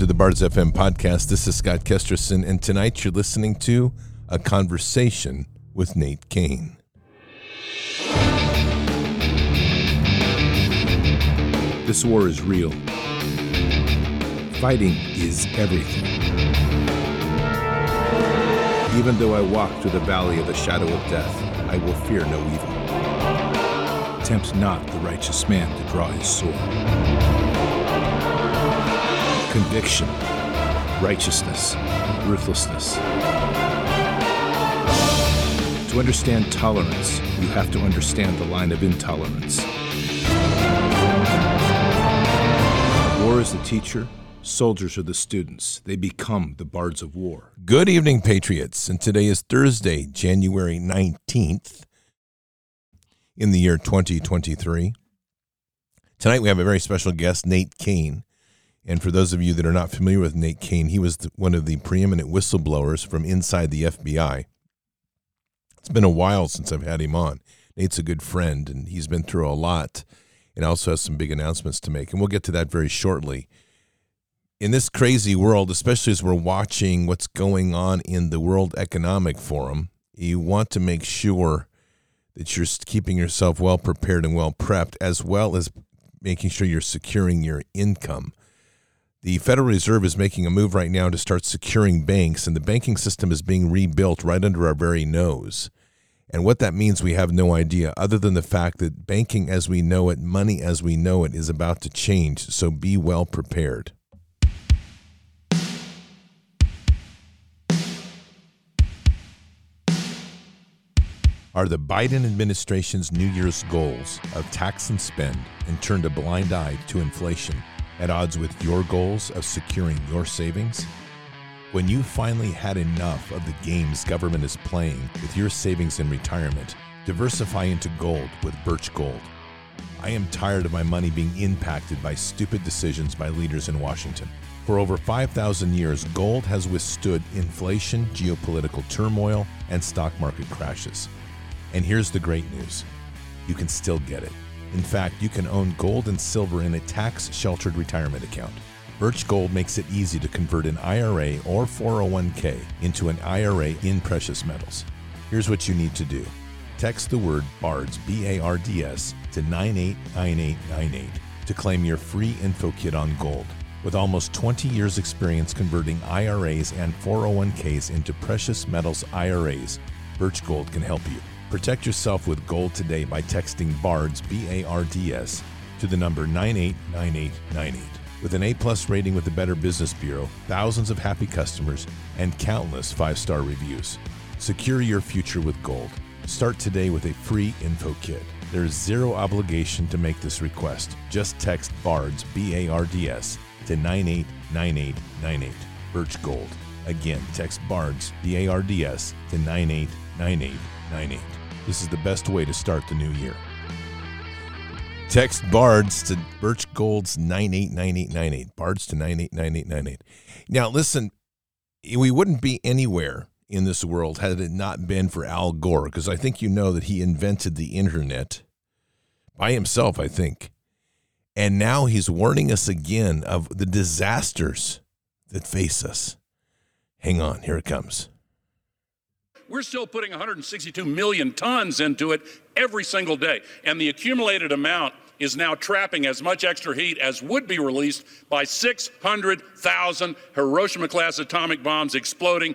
To the Bards FM podcast. This is Scott Kesterson, and tonight you're listening to a conversation with Nate Cain. This war is real. Fighting is everything. Even though I walk through the valley of the shadow of death, I will fear no evil. Tempt not the righteous man to draw his sword conviction, righteousness, ruthlessness. To understand tolerance, you have to understand the line of intolerance. War is the teacher, soldiers are the students. They become the bards of war. Good evening, Patriots. And today is Thursday, January 19th in the year 2023. Tonight we have a very special guest, Nate Cain. And for those of you that are not familiar with Nate Cain, he was one of the preeminent whistleblowers from inside the FBI. It's been a while since I've had him on. Nate's a good friend, and he's been through a lot and also has some big announcements to make. And we'll get to that very shortly. In this crazy world, especially as we're watching what's going on in the World Economic Forum, you want to make sure that you're keeping yourself well prepared and well prepped, as well as making sure you're securing your income. The Federal Reserve is making a move right now to start securing banks, and the banking system is being rebuilt right under our very nose. And what that means, we have no idea, other than the fact that banking as we know it, money as we know it, is about to change. So be well prepared. Are the Biden administration's New Year's goals of tax and spend and turned a blind eye to inflation at odds with your goals of securing your savings? When you finally had enough of the games government is playing with your savings and retirement, diversify into gold with Birch Gold. I am tired of my money being impacted by stupid decisions by leaders in Washington. For over 5,000 years, gold has withstood inflation, geopolitical turmoil, and stock market crashes. And here's the great news you can still get it. In fact, you can own gold and silver in a tax sheltered retirement account. Birch Gold makes it easy to convert an IRA or 401k into an IRA in precious metals. Here's what you need to do text the word BARDS, B A R D S, to 989898 to claim your free info kit on gold. With almost 20 years' experience converting IRAs and 401ks into precious metals IRAs, Birch Gold can help you. Protect yourself with gold today by texting BARDS, B A R D S, to the number 989898. With an A plus rating with the Better Business Bureau, thousands of happy customers, and countless five star reviews. Secure your future with gold. Start today with a free info kit. There is zero obligation to make this request. Just text BARDS, B A R D S, to 989898. Birch Gold. Again, text BARDS, B A R D S, to 989898. This is the best way to start the new year. Text BARDS to Birch Gold's 989898. BARDS to 989898. Now, listen, we wouldn't be anywhere in this world had it not been for Al Gore, because I think you know that he invented the internet by himself, I think. And now he's warning us again of the disasters that face us. Hang on, here it comes. We're still putting 162 million tons into it every single day. And the accumulated amount is now trapping as much extra heat as would be released by 600,000 Hiroshima class atomic bombs exploding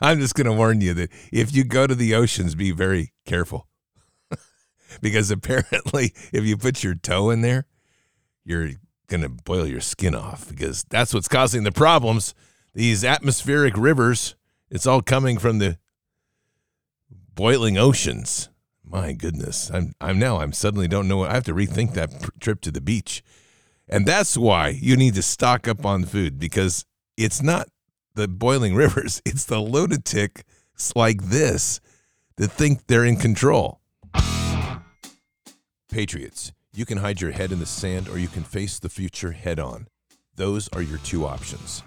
I'm just going to warn you that if you go to the oceans, be very careful. because apparently, if you put your toe in there, you're going to boil your skin off because that's what's causing the problems. These atmospheric rivers, it's all coming from the boiling oceans. My goodness. I'm I'm now I'm suddenly don't know I have to rethink that pr- trip to the beach. And that's why you need to stock up on food because It's not the boiling rivers, it's the lunatics like this that think they're in control. Patriots, you can hide your head in the sand or you can face the future head on. Those are your two options.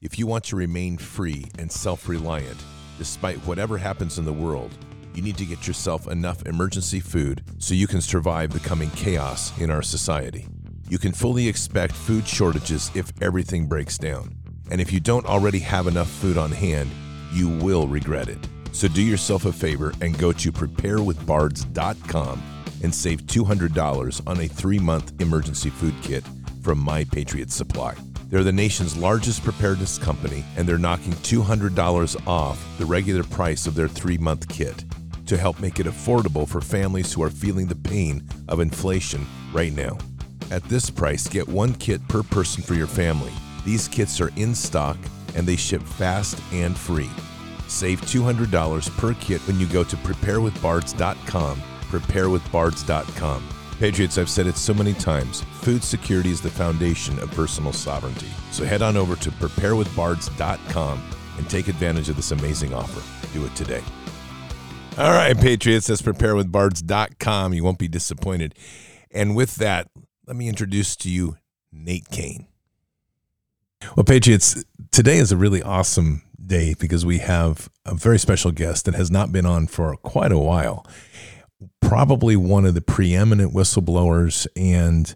If you want to remain free and self reliant, despite whatever happens in the world, you need to get yourself enough emergency food so you can survive the coming chaos in our society. You can fully expect food shortages if everything breaks down. And if you don't already have enough food on hand, you will regret it. So do yourself a favor and go to preparewithbards.com and save $200 on a three month emergency food kit from My Patriot Supply. They're the nation's largest preparedness company, and they're knocking $200 off the regular price of their three month kit to help make it affordable for families who are feeling the pain of inflation right now. At this price, get one kit per person for your family. These kits are in stock and they ship fast and free. Save $200 per kit when you go to preparewithbards.com. Preparewithbards.com. Patriots, I've said it so many times food security is the foundation of personal sovereignty. So head on over to preparewithbards.com and take advantage of this amazing offer. Do it today. All right, Patriots, that's preparewithbards.com. You won't be disappointed. And with that, let me introduce to you Nate Cain. Well, Patriots, today is a really awesome day because we have a very special guest that has not been on for quite a while. Probably one of the preeminent whistleblowers and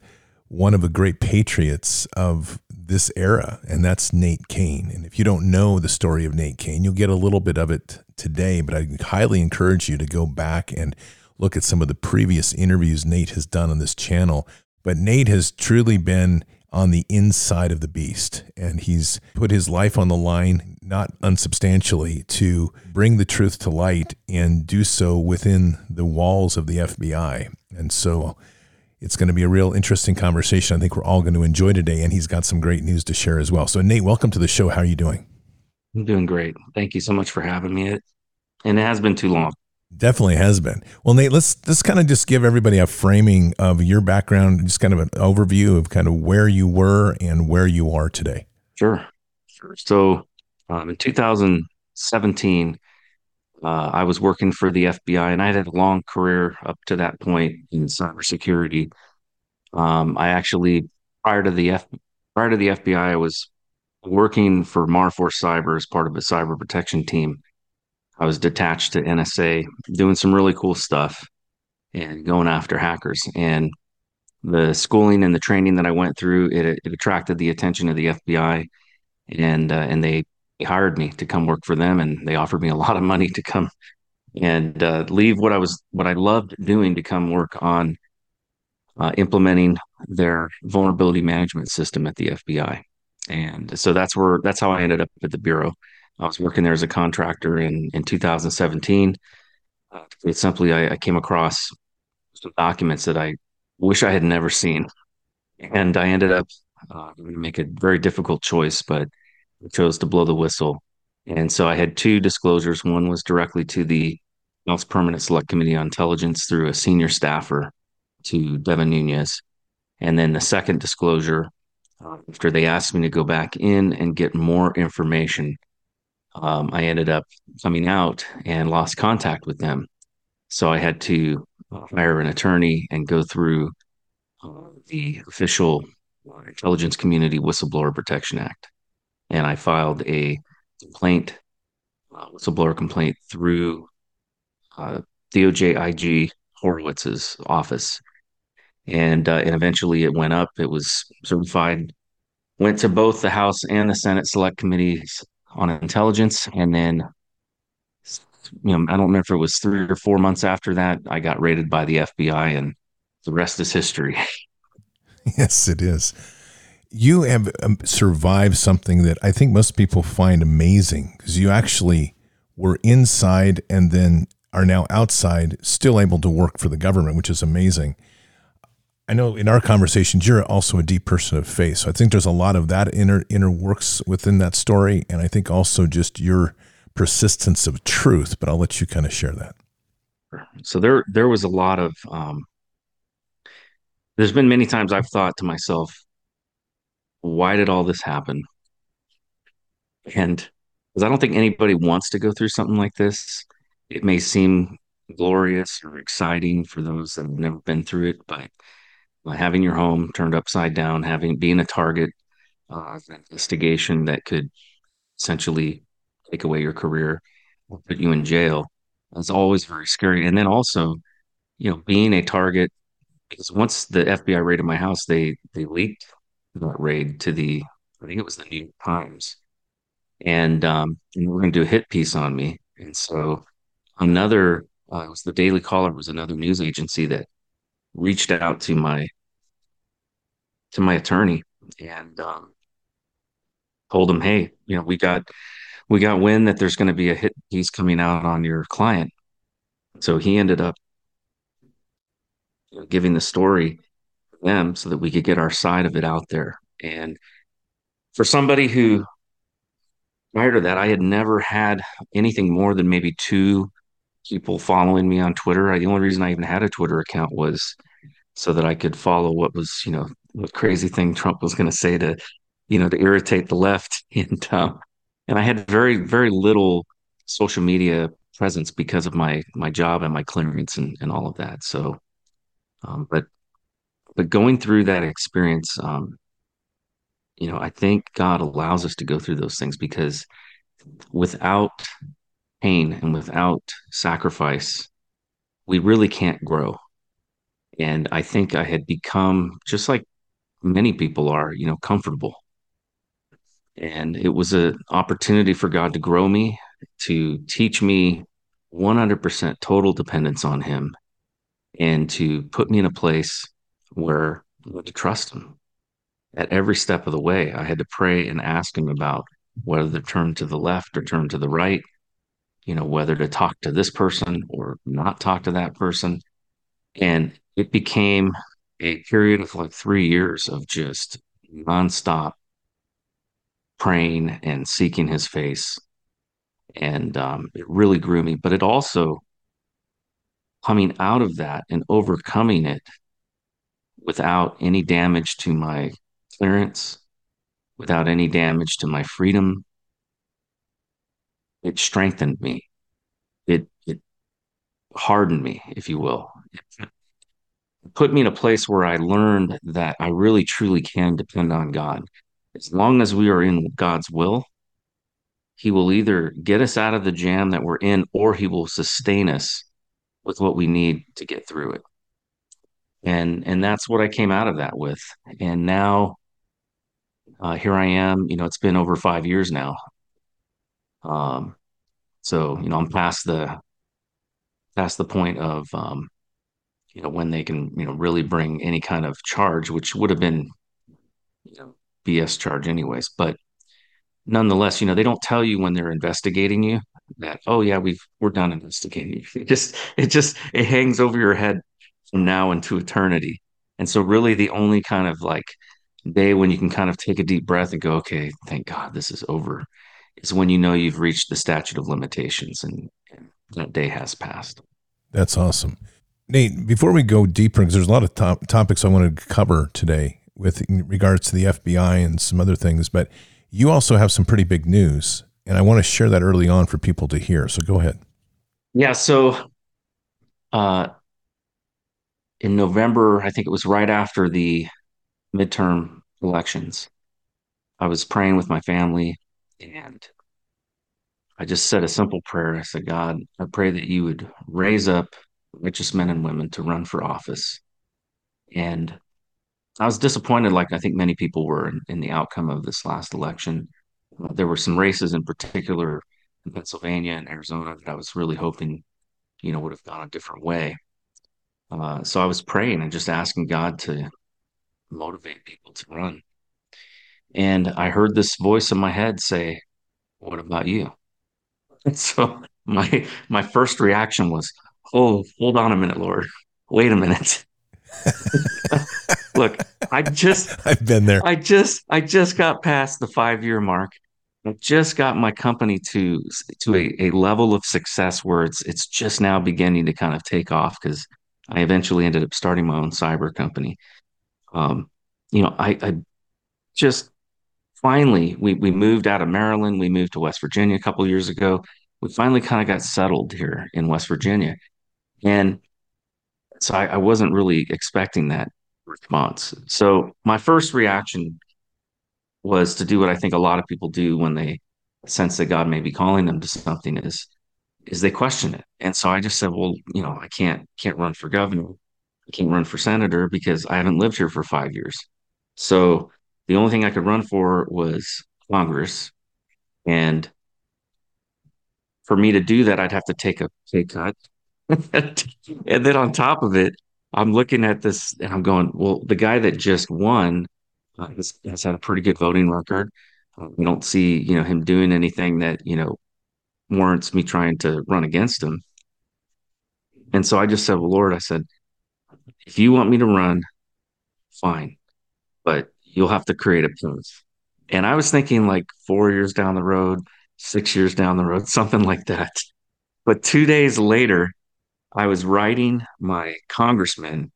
one of the great patriots of this era, and that's Nate Cain. And if you don't know the story of Nate Cain, you'll get a little bit of it today, but I highly encourage you to go back and look at some of the previous interviews Nate has done on this channel. But Nate has truly been on the inside of the beast. And he's put his life on the line, not unsubstantially, to bring the truth to light and do so within the walls of the FBI. And so it's going to be a real interesting conversation. I think we're all going to enjoy today. And he's got some great news to share as well. So, Nate, welcome to the show. How are you doing? I'm doing great. Thank you so much for having me. And it has been too long. Definitely has been. Well, Nate, let's let's kind of just give everybody a framing of your background, just kind of an overview of kind of where you were and where you are today. Sure. Sure. So, um, in 2017, uh, I was working for the FBI, and I had a long career up to that point in cybersecurity. Um, I actually prior to the F prior to the FBI, I was working for MARFORCYBER as part of a cyber protection team I was detached to NSA, doing some really cool stuff and going after hackers. And the schooling and the training that I went through, it, it attracted the attention of the FBI, and uh, and they, hired me to come work for them, and they offered me a lot of money to come and uh, leave what I was what I loved doing to come work on uh, implementing their vulnerability management system at the FBI. And so that's where that's how I ended up at the bureau. I was working there as a contractor in in 2017. Uh, it simply, I, I, came across some documents that I wish I had never seen, and I ended up uh, make a very difficult choice, but I chose to blow the whistle. And so I had two disclosures. One was directly to the House Permanent Select Committee on Intelligence through a senior staffer to Devin Nunes. and then the second disclosure uh, after they asked me to go back in and get more information um, I ended up coming out and lost contact with them. So I had to hire an attorney and go through uh, the official Intelligence Community Whistleblower Protection Act. And I filed a complaint, uh, whistleblower complaint through uh, DOJ IG Horowitz's office. And, uh, and eventually it went up. It was certified, went to both the House and the Senate Select Committees on intelligence. And then, you know, I don't remember if it was three or four months after that, I got raided by the FBI, and the rest is history. Yes, it is. You have um, survived something that I think most people find amazing because you actually were inside and then are now outside, still able to work for the government, which is amazing. I know in our conversations, you're also a deep person of faith. So I think there's a lot of that inner inner works within that story, and I think also just your persistence of truth. But I'll let you kind of share that. So there there was a lot of um, there's been many times I've thought to myself, why did all this happen? And because I don't think anybody wants to go through something like this. It may seem glorious or exciting for those that have never been through it, but having your home turned upside down, having being a target uh, investigation that could essentially take away your career or put you in jail is always very scary. And then also, you know, being a target because once the FBI raided my house, they they leaked that raid to the I think it was the New York Times, and um, and we're going to do a hit piece on me. And so another uh, it was the Daily Caller was another news agency that reached out to my to my attorney and um, told him, hey, you know, we got we got wind that there's going to be a hit piece coming out on your client. So he ended up you know, giving the story to them so that we could get our side of it out there. And for somebody who prior to that, I had never had anything more than maybe two people following me on Twitter. The only reason I even had a Twitter account was so that I could follow what was, you know, what crazy thing Trump was going to say to, you know, to irritate the left. And um, and I had very very little social media presence because of my my job and my clearance and, and all of that. So, um, but but going through that experience, um, you know, I think God allows us to go through those things because without pain and without sacrifice, we really can't grow. And I think I had become just like many people are, you know, comfortable. And it was an opportunity for God to grow me, to teach me 100% total dependence on Him, and to put me in a place where I had to trust Him. At every step of the way, I had to pray and ask Him about whether to turn to the left or turn to the right, you know, whether to talk to this person or not talk to that person. And it became a period of like three years of just nonstop praying and seeking his face. And um, it really grew me. But it also, coming out of that and overcoming it without any damage to my clearance, without any damage to my freedom, it strengthened me. It, it hardened me, if you will. It put me in a place where I learned that I really truly can depend on God. As long as we are in God's will, He will either get us out of the jam that we're in or He will sustain us with what we need to get through it. And and that's what I came out of that with. And now uh, here I am. You know, it's been over five years now. Um, so you know, I'm past the past the point of um, you know when they can you know really bring any kind of charge, which would have been you know BS charge anyways. But nonetheless, you know they don't tell you when they're investigating you that oh yeah we've we're done investigating you. It just it just it hangs over your head from now into eternity. And so really the only kind of like day when you can kind of take a deep breath and go okay thank God this is over is when you know you've reached the statute of limitations and, and that day has passed. That's awesome. Nate, before we go deeper, because there's a lot of top topics I want to cover today with regards to the FBI and some other things, but you also have some pretty big news, and I want to share that early on for people to hear. So go ahead. Yeah. So, uh, in November, I think it was right after the midterm elections, I was praying with my family, and I just said a simple prayer. I said, God, I pray that you would raise up righteous men and women to run for office. And I was disappointed, like I think many people were, in, in the outcome of this last election. Uh, there were some races in particular in Pennsylvania and Arizona that I was really hoping, you know, would have gone a different way. Uh, so I was praying and just asking God to motivate people to run. And I heard this voice in my head say, "What about you?" And so my my first reaction was, "Oh, hold on a minute, Lord. Wait a minute." Look, I just I've been there. I just I just got past the 5-year mark. I just got my company to to a, a level of success where it's it's just now beginning to kind of take off because I eventually ended up starting my own cyber company. Um, you know, I, I just finally we we moved out of Maryland. We moved to West Virginia a couple years ago. We finally kind of got settled here in West Virginia, and so I, I wasn't really expecting that response. So my first reaction was to do what I think a lot of people do when they sense that God may be calling them to something is is they question it. And so I just said, well, you know, I can't can't run for governor. I can't run for senator because I haven't lived here for five years. So the only thing I could run for was Congress. And for me to do that, I'd have to take a pay cut. and then on top of it, I'm looking at this and I'm going, well, the guy that just won uh, has, has had a pretty good voting record. Uh, we don't see, you know, him doing anything that, you know, warrants me trying to run against him. And so I just said, well, Lord, I said, if you want me to run, fine, but you'll have to create a path. And I was thinking like four years down the road, six years down the road, something like that. But two days later, I was writing my congressman,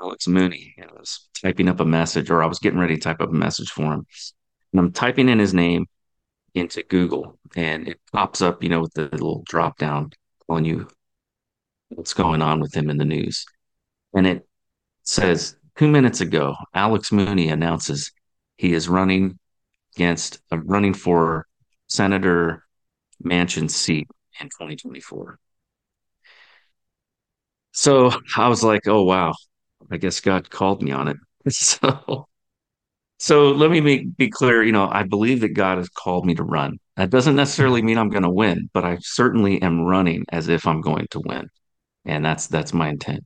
Alex Mooney, and I was typing up a message, or I was getting ready to type up a message for him. And I'm typing in his name into Google, and it pops up, you know, with the little drop down telling you what's going on with him in the news. And it says two minutes ago, Alex Mooney announces he is running against uh, running for Senator Manchin's seat in 2024. So I was like, oh wow, I guess God called me on it. So so let me make, be clear, you know, I believe that God has called me to run. That doesn't necessarily mean I'm going to win, but I certainly am running as if I'm going to win. And that's that's my intent.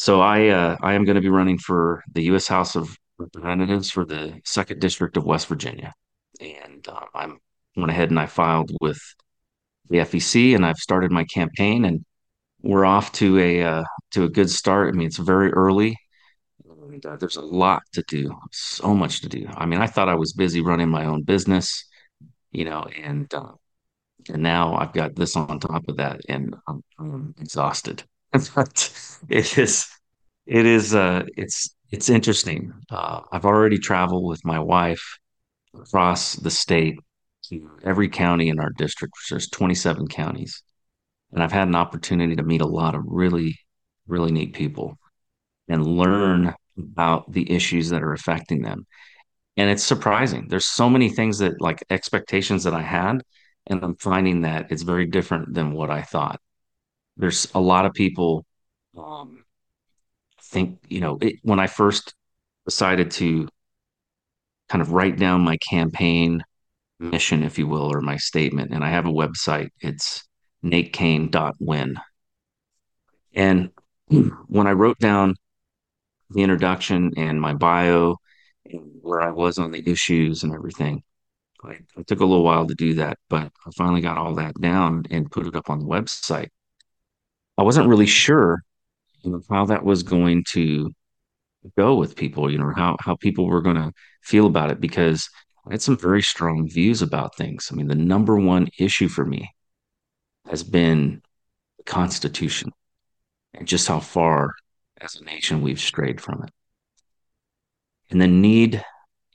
So I uh, I am going to be running for the U.S. House of Representatives for the Second District of West Virginia, and uh, I'm went ahead and I filed with the FEC, and I've started my campaign, and we're off to a uh, to a good start. I mean, it's very early. And, uh, there's a lot to do, so much to do. I mean, I thought I was busy running my own business, you know, and uh, and now I've got this on top of that, and I'm, I'm exhausted. but it is, it is, uh, it's it's interesting. Uh, I've already traveled with my wife across the state to every county in our district. There's 27 counties, and I've had an opportunity to meet a lot of really, really neat people and learn about the issues that are affecting them. And it's surprising. There's so many things that like expectations that I had, and I'm finding that it's very different than what I thought. There's a lot of people um, think, you know, it, when I first decided to kind of write down my campaign mission, if you will, or my statement, and I have a website, it's natecain.win. And when I wrote down the introduction and my bio and where I was on the issues and everything, I, took a little while to do that, but I finally got all that down and put it up on the website. I wasn't really sure how that was going to go with people, you know, how, how people were going to feel about it because I had some very strong views about things. I mean, the number one issue for me has been the Constitution and just how far as a nation we've strayed from it. And the need,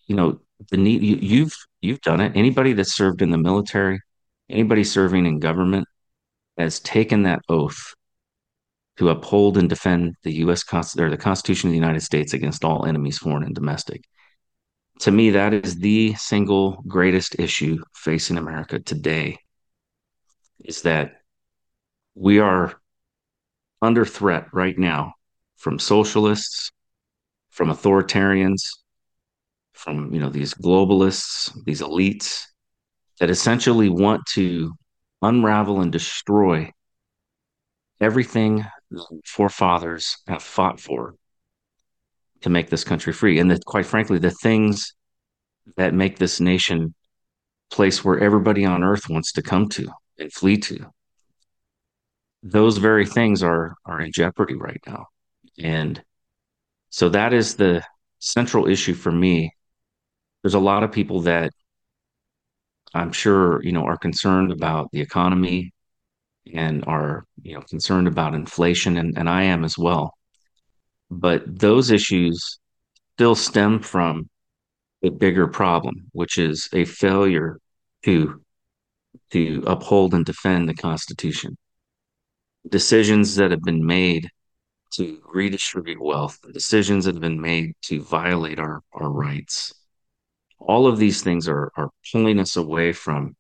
you know, the need you, you've you've done it. Anybody that's served in the military, anybody serving in government has taken that oath to uphold and defend the U.S. Const- or the Constitution of the United States against all enemies, foreign and domestic. To me, that is the single greatest issue facing America today. Is that we are under threat right now from socialists, from authoritarians, from you know these globalists, these elites that essentially want to unravel and destroy everything forefathers have fought for to make this country free. And that, quite frankly, the things that make this nation place where everybody on earth wants to come to and flee to, those very things are are in jeopardy right now. And so that is the central issue for me. There's a lot of people that I'm sure, you know, are concerned about the economy and are, you know, concerned about inflation and, and I am as well. But those issues still stem from a bigger problem, which is a failure to to uphold and defend the Constitution. Decisions that have been made to redistribute wealth, decisions that have been made to violate our, our rights. All of these things are, are pulling us away from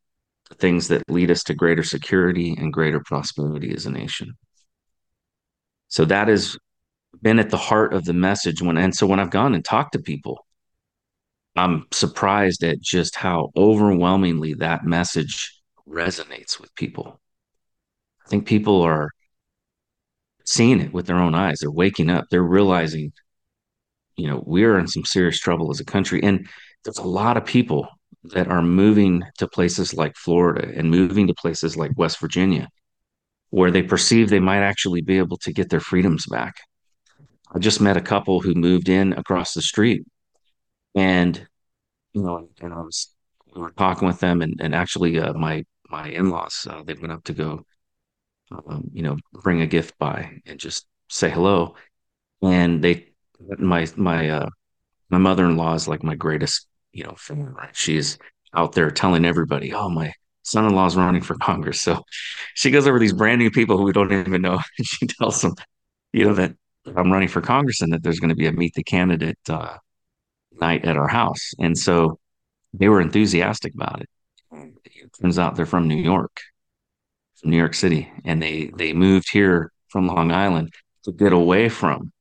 things that lead us to greater security and greater prosperity as a nation. So that has been at the heart of the message when and so when I've gone and talked to people, I'm surprised at just how overwhelmingly that message resonates with people. I think people are seeing it with their own eyes. They're waking up. They're realizing, you know, we're in some serious trouble as a country. And there's a lot of people that are moving to places like Florida and moving to places like West Virginia where they perceive they might actually be able to get their freedoms back. I just met a couple who moved in across the street and you know and I was we were talking with them and, and actually uh, my my in-laws uh, they went up to go um, you know bring a gift by and just say hello and they my my uh my mother-in-law is like my greatest you know fan right? She's out there telling everybody oh my son-in-law is running for congress. So she goes over these brand new people who we don't even know and she tells them you know that i'm running for congress and that there's going to be a meet the candidate uh, night at our house. And so they were enthusiastic about it it. Turns out they're from new york from new york city and they they moved here from long island to get away from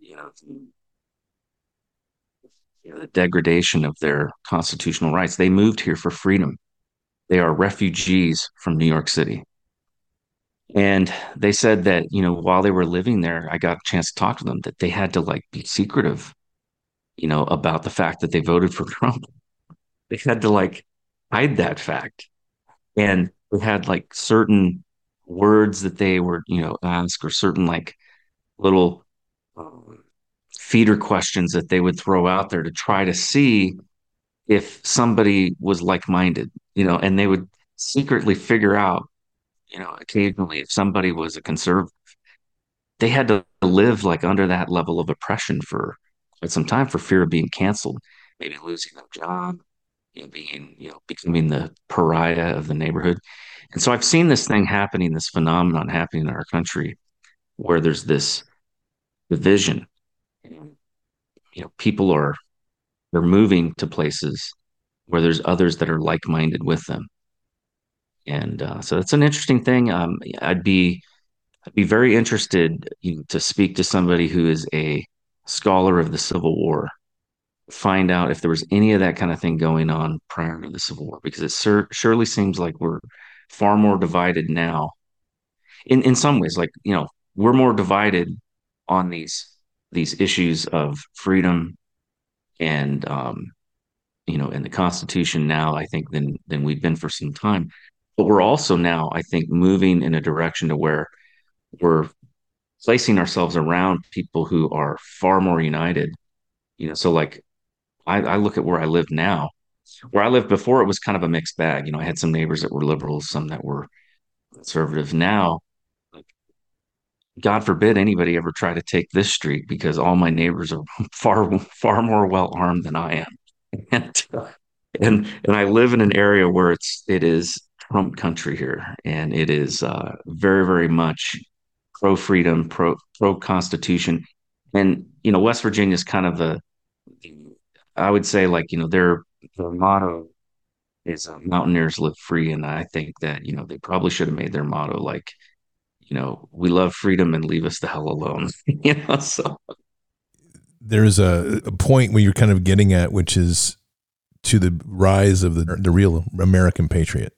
you know, the degradation of their constitutional rights. They moved here for freedom. They are refugees from New York City. And they said that, you know, while they were living there, I got a chance to talk to them that they had to like be secretive, you know, about the fact that they voted for Trump. They had to like hide that fact. And they had like certain words that they were, you know, ask or certain like little feeder questions that they would throw out there to try to see if somebody was like-minded, you know, and they would secretly figure out, you know, occasionally if somebody was a conservative, they had to live like under that level of oppression for quite some time for fear of being canceled, maybe losing their job, you know, being, you know, becoming the pariah of the neighborhood. And so I've seen this thing happening, this phenomenon happening in our country where there's this division you know people are they're moving to places where there's others that are like-minded with them. And uh, so it's an interesting thing. Um, i'd be i'd be very interested you know, to speak to somebody who is a scholar of the civil war find out if there was any of that kind of thing going on prior to the civil war because it sur- surely seems like we're far more divided now. In in some ways like you know we're more divided on these these issues of freedom and um, you know, in the Constitution now, I think than than we've been for some time. But we're also now, I think, moving in a direction to where we're placing ourselves around people who are far more united. You know, so like I, I look at where I live now. Where I lived before, it was kind of a mixed bag. You know, I had some neighbors that were liberals, some that were conservative. Now, God forbid anybody ever try to take this street because all my neighbors are far far more well armed than I am, and and and I live in an area where it's it is Trump country here, and it is uh, very very much pro freedom, pro pro constitution, and you know West Virginia is kind of the I would say like you know their their motto is uh, "Mountaineers live free," and I think that you know they probably should have made their motto like you know, we love freedom and leave us the hell alone. you know, so there's a, a, point where you're kind of getting at, which is to the rise of the the real American patriot,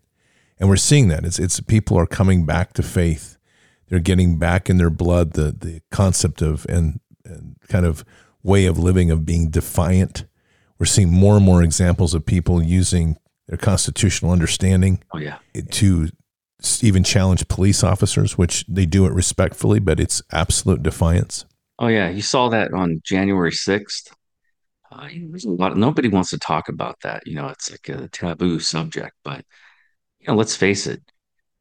and we're seeing that it's it's people are coming back to faith. They're getting back in their blood the the concept of and and kind of way of living of being defiant. We're seeing more and more examples of people using their constitutional understanding oh, yeah. to even challenge police officers, which they do it respectfully, but it's absolute defiance. Oh yeah, you saw that on January sixth. Uh, there's a lot. Of, nobody wants to talk about that. You know, it's like a taboo subject. But you know, let's face it.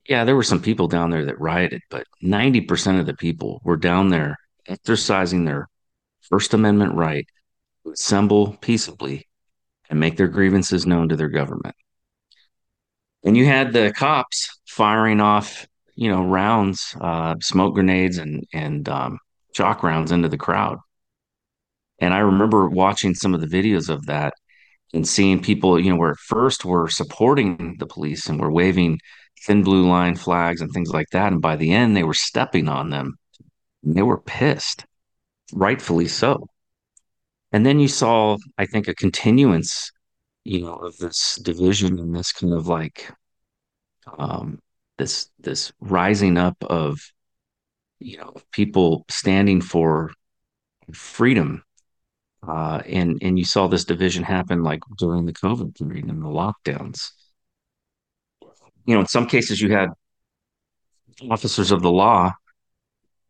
Yeah, there were some people down there that rioted, but ninety percent of the people were down there exercising their First Amendment right to assemble peaceably and make their grievances known to their government. And you had the cops firing off, you know, rounds, uh, smoke grenades, and and um, shock rounds into the crowd. And I remember watching some of the videos of that and seeing people, you know, where at first were supporting the police and were waving thin blue line flags and things like that. And by the end, they were stepping on them. They were pissed, rightfully so. And then you saw, I think, a continuance, you know, of this division and this kind of like um, this this rising up of you know people standing for freedom uh, and and you saw this division happen like during the COVID period and the lockdowns. You know, in some cases, you had officers of the law,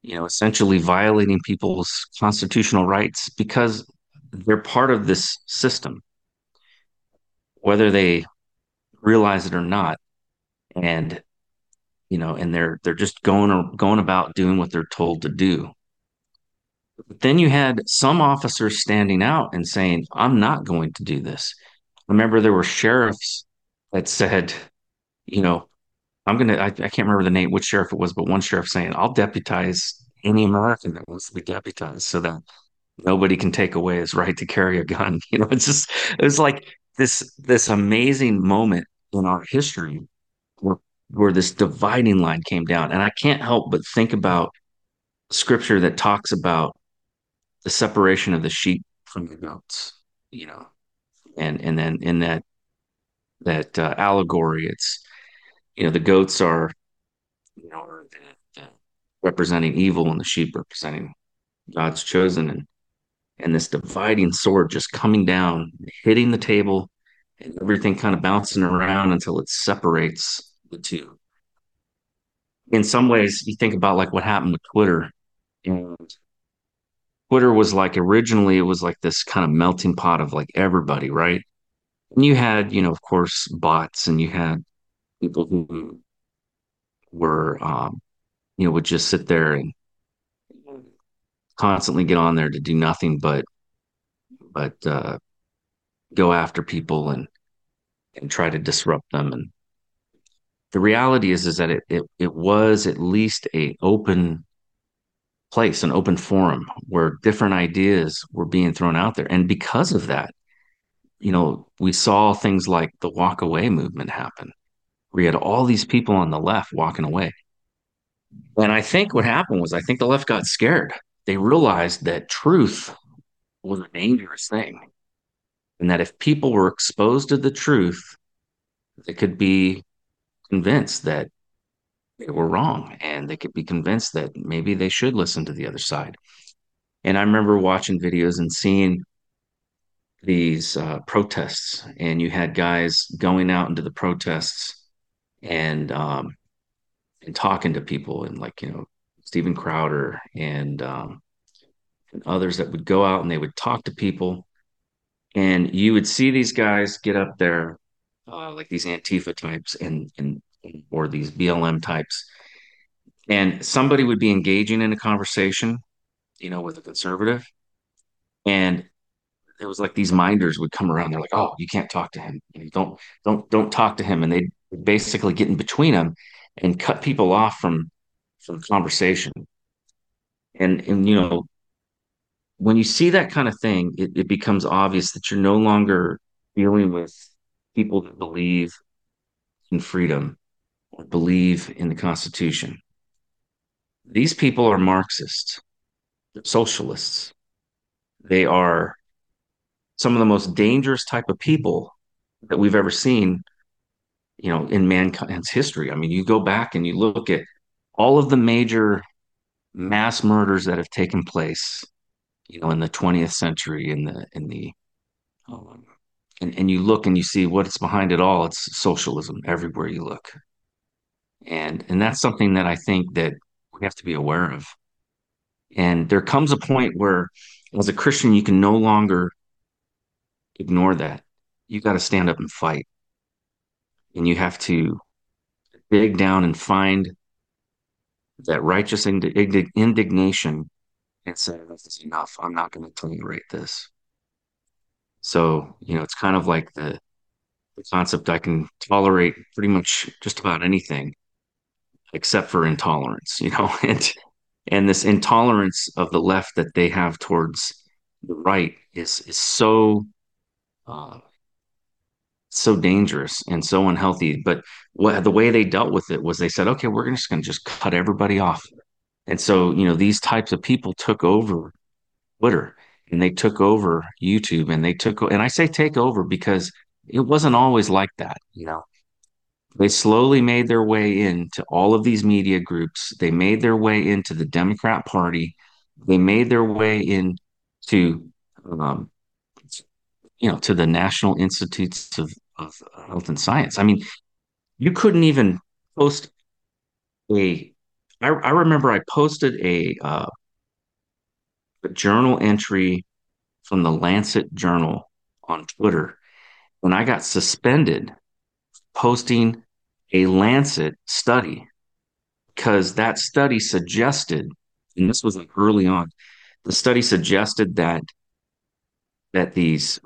you know, essentially violating people's constitutional rights because they're part of this system, whether they realize it or not. And you know, and they're they're just going or going about doing what they're told to do. But then you had some officers standing out and saying, I'm not going to do this. Remember, there were sheriffs that said, you know, I'm to, I, I can't remember the name, which sheriff it was, but one sheriff saying, I'll deputize any American that wants to be deputized so that nobody can take away his right to carry a gun. You know, it's just, it was like this, this amazing moment in our history where, where this dividing line came down. And I can't help but think about scripture that talks about the separation of the sheep from the goats, you know, and and then in that that uh, allegory, it's you know the goats are you know are the, the representing evil and the sheep representing God's chosen, and and this dividing sword just coming down, hitting the table, and everything kind of bouncing around until it separates the two. In some ways, you think about like what happened with Twitter, and Twitter was like originally it was like this kind of melting pot of like everybody, right? And you had, you know, of course, bots and you had people who were um, you know, would just sit there and constantly get on there to do nothing but but uh go after people and and try to disrupt them. And the reality is is that it it, it was at least a open place, an open forum where different ideas were being thrown out there. And because of that, you know, we saw things like the walk away movement happen. We had all these people on the left walking away. And I think what happened was I think the left got scared. They realized that truth was a dangerous thing. And that if people were exposed to the truth, they could be convinced that they were wrong and they could be convinced that maybe they should listen to the other side. And I remember watching videos and seeing these uh, protests, and you had guys going out into the protests and um, and talking to people, and like you know Steven Crowder and um, and others that would go out and they would talk to people, and you would see these guys get up there, uh, like these Antifa types and and or these BLM types, and somebody would be engaging in a conversation, you know, with a conservative, and it was like these minders would come around. They're like, "Oh, you can't talk to him. You don't don't don't talk to him," and they basically get in between them and cut people off from from the conversation. And and you know, when you see that kind of thing, it, it becomes obvious that you're no longer dealing with people that believe in freedom or believe in the Constitution. These people are Marxists, socialists. They are some of the most dangerous type of people that we've ever seen you know in mankind's history i mean you go back and you look at all of the major mass murders that have taken place you know in the 20th century in the in the um, and, and you look and you see what's behind it all it's socialism everywhere you look and and that's something that i think that we have to be aware of and there comes a point where as a christian you can no longer ignore that. You got to stand up and fight. And you have to dig down and find that righteous indig- indignation and say, this is enough. I'm not going to tolerate this. So, you know, it's kind of like the, the concept I can tolerate pretty much just about anything except for intolerance, you know, and and this intolerance of the left that they have towards the right is is so uh, so dangerous and so unhealthy. But what the way they dealt with it was they said, okay, we're just going to just cut everybody off. And so, you know, these types of people took over Twitter and they took over YouTube and they took, and I say take over because it wasn't always like that, you know. They slowly made their way into all of these media groups. They made their way into the Democrat Party. They made their way into, um, you know, to the National Institutes of, of Health and Science. I mean, you couldn't even post a. I, I remember I posted a, uh, a journal entry from the Lancet Journal on Twitter when I got suspended posting a Lancet study because that study suggested, and this was like early on, the study suggested that that these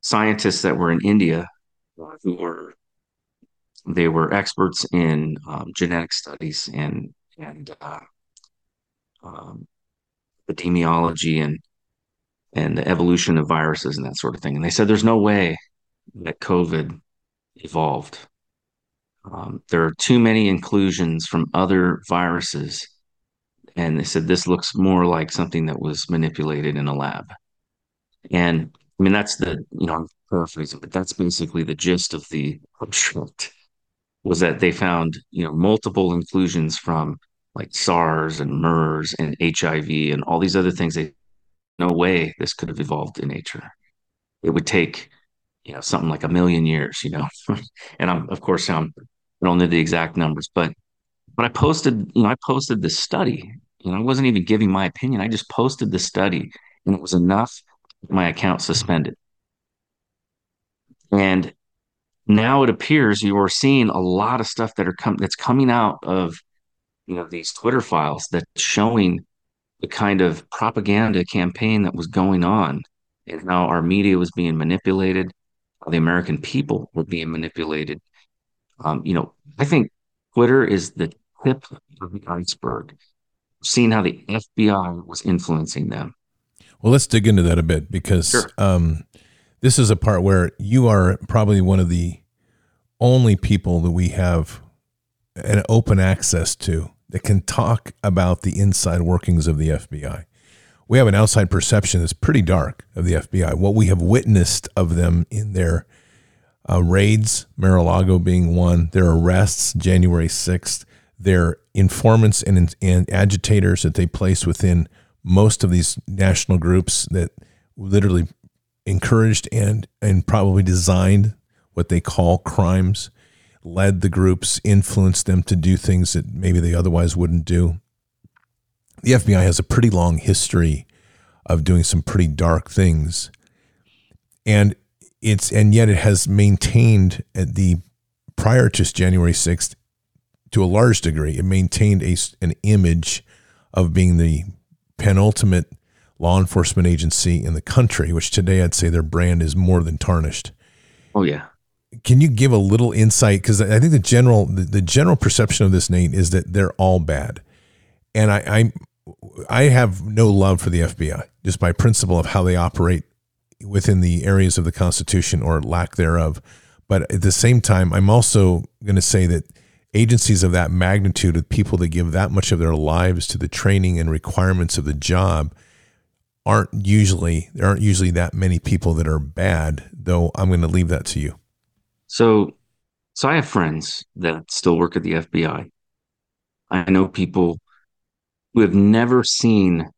scientists that were in India, who were they were experts in um, genetic studies and and uh, um, epidemiology and and the evolution of viruses and that sort of thing. And they said there's no way that COVID evolved. Um, there are too many inclusions from other viruses. And they said this looks more like something that was manipulated in a lab. And I mean, that's the, you know, Paraphrasing, but that's basically the gist of the abstract was that they found, you know, multiple inclusions from like SARS and MERS and HIV and all these other things. They no way this could have evolved in nature. It would take, you know, something like a million years, you know. and I'm of course I'm I don't know the exact numbers, but but I posted, you know, I posted this study. You know, I wasn't even giving my opinion. I just posted the study and it was enough my account suspended. And now it appears you are seeing a lot of stuff that are com- that's coming out of you know these Twitter files that's showing the kind of propaganda campaign that was going on and how our media was being manipulated, how the American people were being manipulated. Um, you know, I think Twitter is the tip of the iceberg, seeing how the FBI was influencing them. Well, let's dig into that a bit because sure. um, this is a part where you are probably one of the only people that we have an open access to that can talk about the inside workings of the FBI. We have an outside perception that's pretty dark of the FBI. What we have witnessed of them in their uh, raids, Mar-a-Lago being one, their arrests, January 6th, their informants and, and agitators that they place within most of these national groups that literally encouraged and and probably designed what they call crimes, led the groups, influenced them to do things that maybe they otherwise wouldn't do. The FBI has a pretty long history of doing some pretty dark things. And it's and yet it has maintained at the prior to January 6th to a large degree, it maintained a, an image of being the penultimate law enforcement agency in the country, which today I'd say their brand is more than tarnished. Oh yeah. Can you give a little insight? Because I think the general the, the, general perception of this Nate is that they're all bad, and I, I I have no love for the FBI just by principle of how they operate within the areas of the Constitution or lack thereof. But at the same time, I'm also going to say that agencies of that magnitude, of people that give that much of their lives to the training and requirements of the job, aren't usually there aren't usually that many people that are bad. Though I'm going to leave that to you. So, so I have friends that still work at the FBI. I know people who have never seen,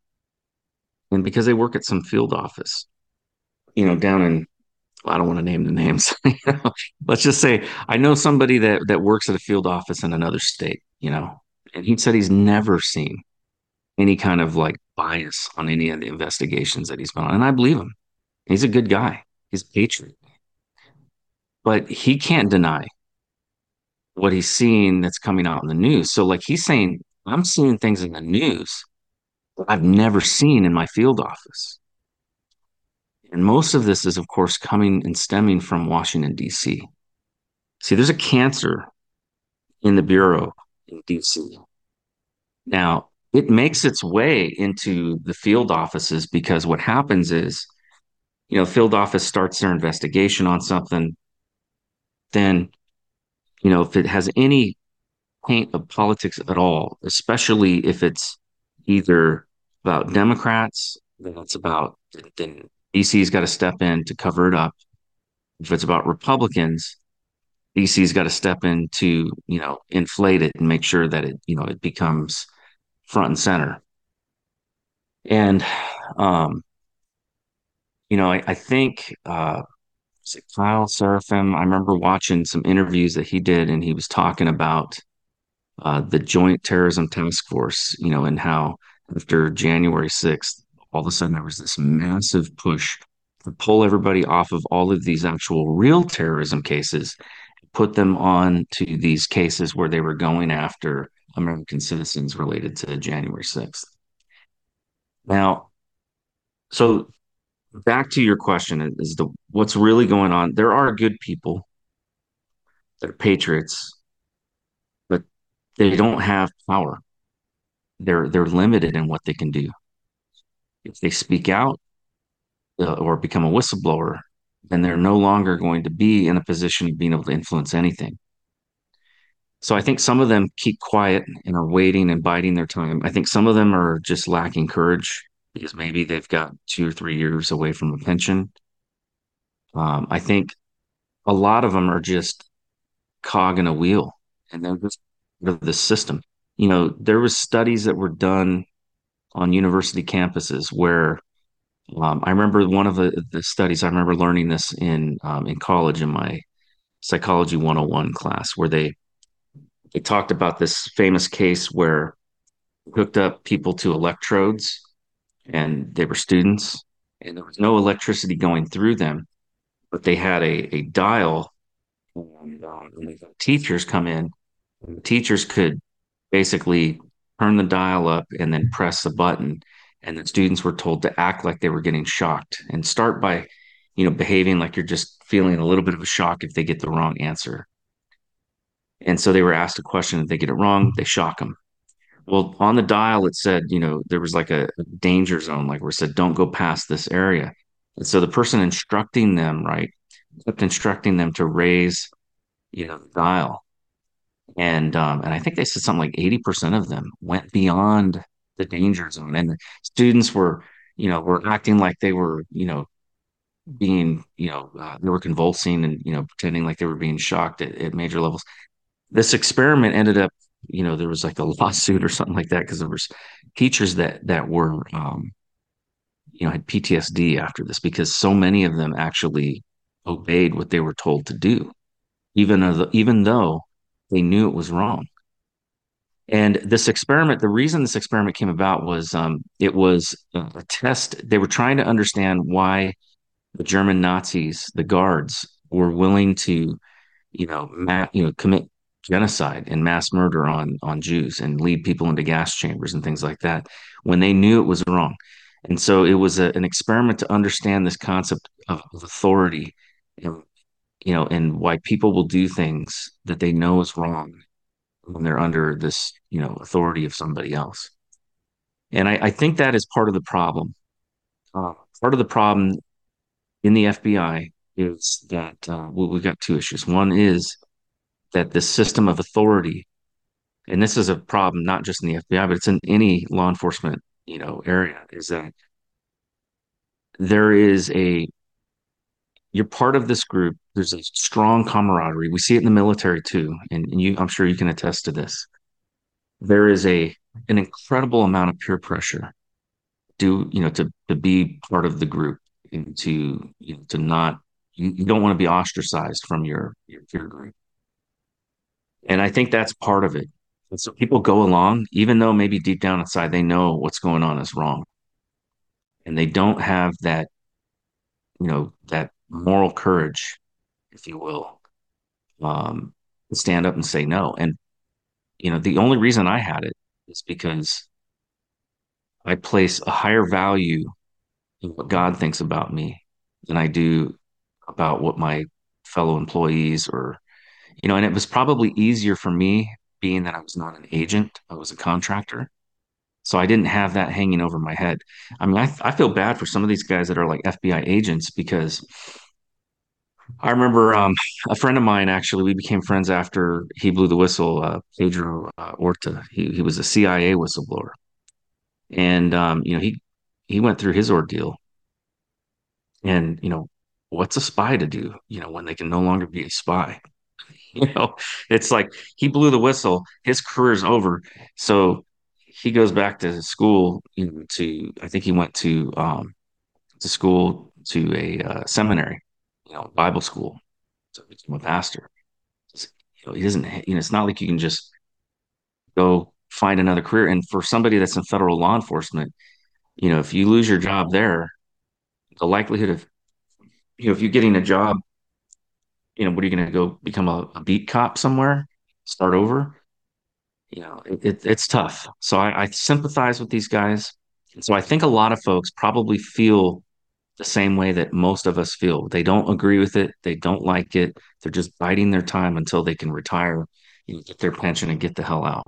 and because they work at some field office, you know, down in I don't want to name the names. Let's just say I know somebody that that works at a field office in another state, you know, and he said he's never seen any kind of like bias on any of the investigations that he's been on. And I believe him. He's a good guy. He's a patriot. But he can't deny what he's seeing that's coming out in the news. So like he's saying, I'm seeing things in the news that I've never seen in my field office And most of this is, of course, coming and stemming from Washington, D.C. See, there's a cancer in the Bureau in D.C. Now, it makes its way into the field offices because what happens is, you know, field office starts their investigation on something. Then, you know, if it has any paint of politics at all, especially if it's either about Democrats, then it's about then DC's got to step in to cover it up. If it's about Republicans, DC's got to step in to, you know, inflate it and make sure that it, you know, it becomes front and center. And um, you know, I, I think uh Kyle Seraphin, I remember watching some interviews that he did and he was talking about uh, the Joint Terrorism Task Force, you know, and how after January 6th, all of a sudden there was this massive push to pull everybody off of all of these actual real terrorism cases, put them on to these cases where they were going after American citizens related to January 6th. Now, so back to your question is the what's really going on. There are good people that are patriots, but they don't have power. They're they're limited in what they can do. If they speak out uh, or become a whistleblower, then they're no longer going to be in a position of being able to influence anything. So I think some of them keep quiet and are waiting and biding their time. I think some of them are just lacking courage because maybe they've got two or three years away from a pension. Um, I think a lot of them are just cog in a wheel and they're just part of the system. You know, there was studies that were done on university campuses where um, I remember one of the, the, studies. I remember learning this in um, in college in my psychology 101 class, where they they talked about this famous case where hooked up people to electrodes and they were students and there was no electricity going through them but they had a, a dial and, um, teachers come in teachers could basically turn the dial up and then press the button and the students were told to act like they were getting shocked and start by you know behaving like you're just feeling a little bit of a shock if they get the wrong answer and so they were asked a question. If they get it wrong, they shock them. Well, on the dial, it said, you know, there was like a, danger zone, like where it said, don't go past this area. And so the person instructing them, right, kept instructing them to raise, you know, the dial. And um, and I think they said something like 80% of them went beyond the danger zone. And the students were, you know, were acting like they were, you know, being, you know, uh, they were convulsing and, you know, pretending like they were being shocked at, at major levels this experiment ended up you know there was like a lawsuit or something like that because there was teachers that that were um, you know had PTSD after this because so many of them actually obeyed what they were told to do even though even though they knew it was wrong. And this experiment the reason this experiment came about was um, it was a test. They were trying to understand why the German Nazis the guards were willing to you know ma- you know commit genocide and mass murder on on Jews and lead people into gas chambers and things like that when they knew it was wrong. And so it was a, an experiment to understand this concept of, authority, and, you know, and why people will do things that they know is wrong when they're under this, you know, authority of somebody else. And I, I think that is part of the problem. Uh, part of the problem in the FBI is that uh, we've got two issues. One is that this system of authority, and this is a problem not just in the FBI, but it's in any law enforcement, you know, area, is that there is a you're part of this group. There's a strong camaraderie. We see it in the military too, and, and you, I'm sure you can attest to this. There is a an incredible amount of peer pressure to you know to to be part of the group and to you know to not you, you don't want to be ostracized from your your peer group and I think that's part of it. And so people go along, even though maybe deep down inside they know what's going on is wrong. And they don't have that, you know, that moral courage, if you will, um, to stand up and say no. And, you know, the only reason I had it is because I place a higher value in what God thinks about me than I do about what my fellow employees or, you know, and it was probably easier for me being that I was not an agent, I was a contractor. So I didn't have that hanging over my head. I mean, I, I feel bad for some of these guys that are like FBI agents because I remember um, a friend of mine actually, we became friends after he blew the whistle, uh, Pedro uh, Orta. He, he was a CIA whistleblower. And, um, you know, he, he went through his ordeal. And, you know, what's a spy to do, you know, when they can no longer be a spy? You know, it's like he blew the whistle, his career's over. So he goes back to school, to, I think he went to, um, to school to a uh, seminary, you know, Bible school to become a pastor. You know, he doesn't, you know, it's not like you can just go find another career. And for somebody that's in federal law enforcement, you know, if you lose your job there, the likelihood of, you know, if you're getting a job, you know, what are you going to go become a, a, beat cop somewhere, start over? You know, it, it, it's tough. So I, I sympathize with these guys. And so I think a lot of folks probably feel the same way that most of us feel. They don't agree with it. They don't like it. They're just biding their time until they can retire, get their pension and get the hell out.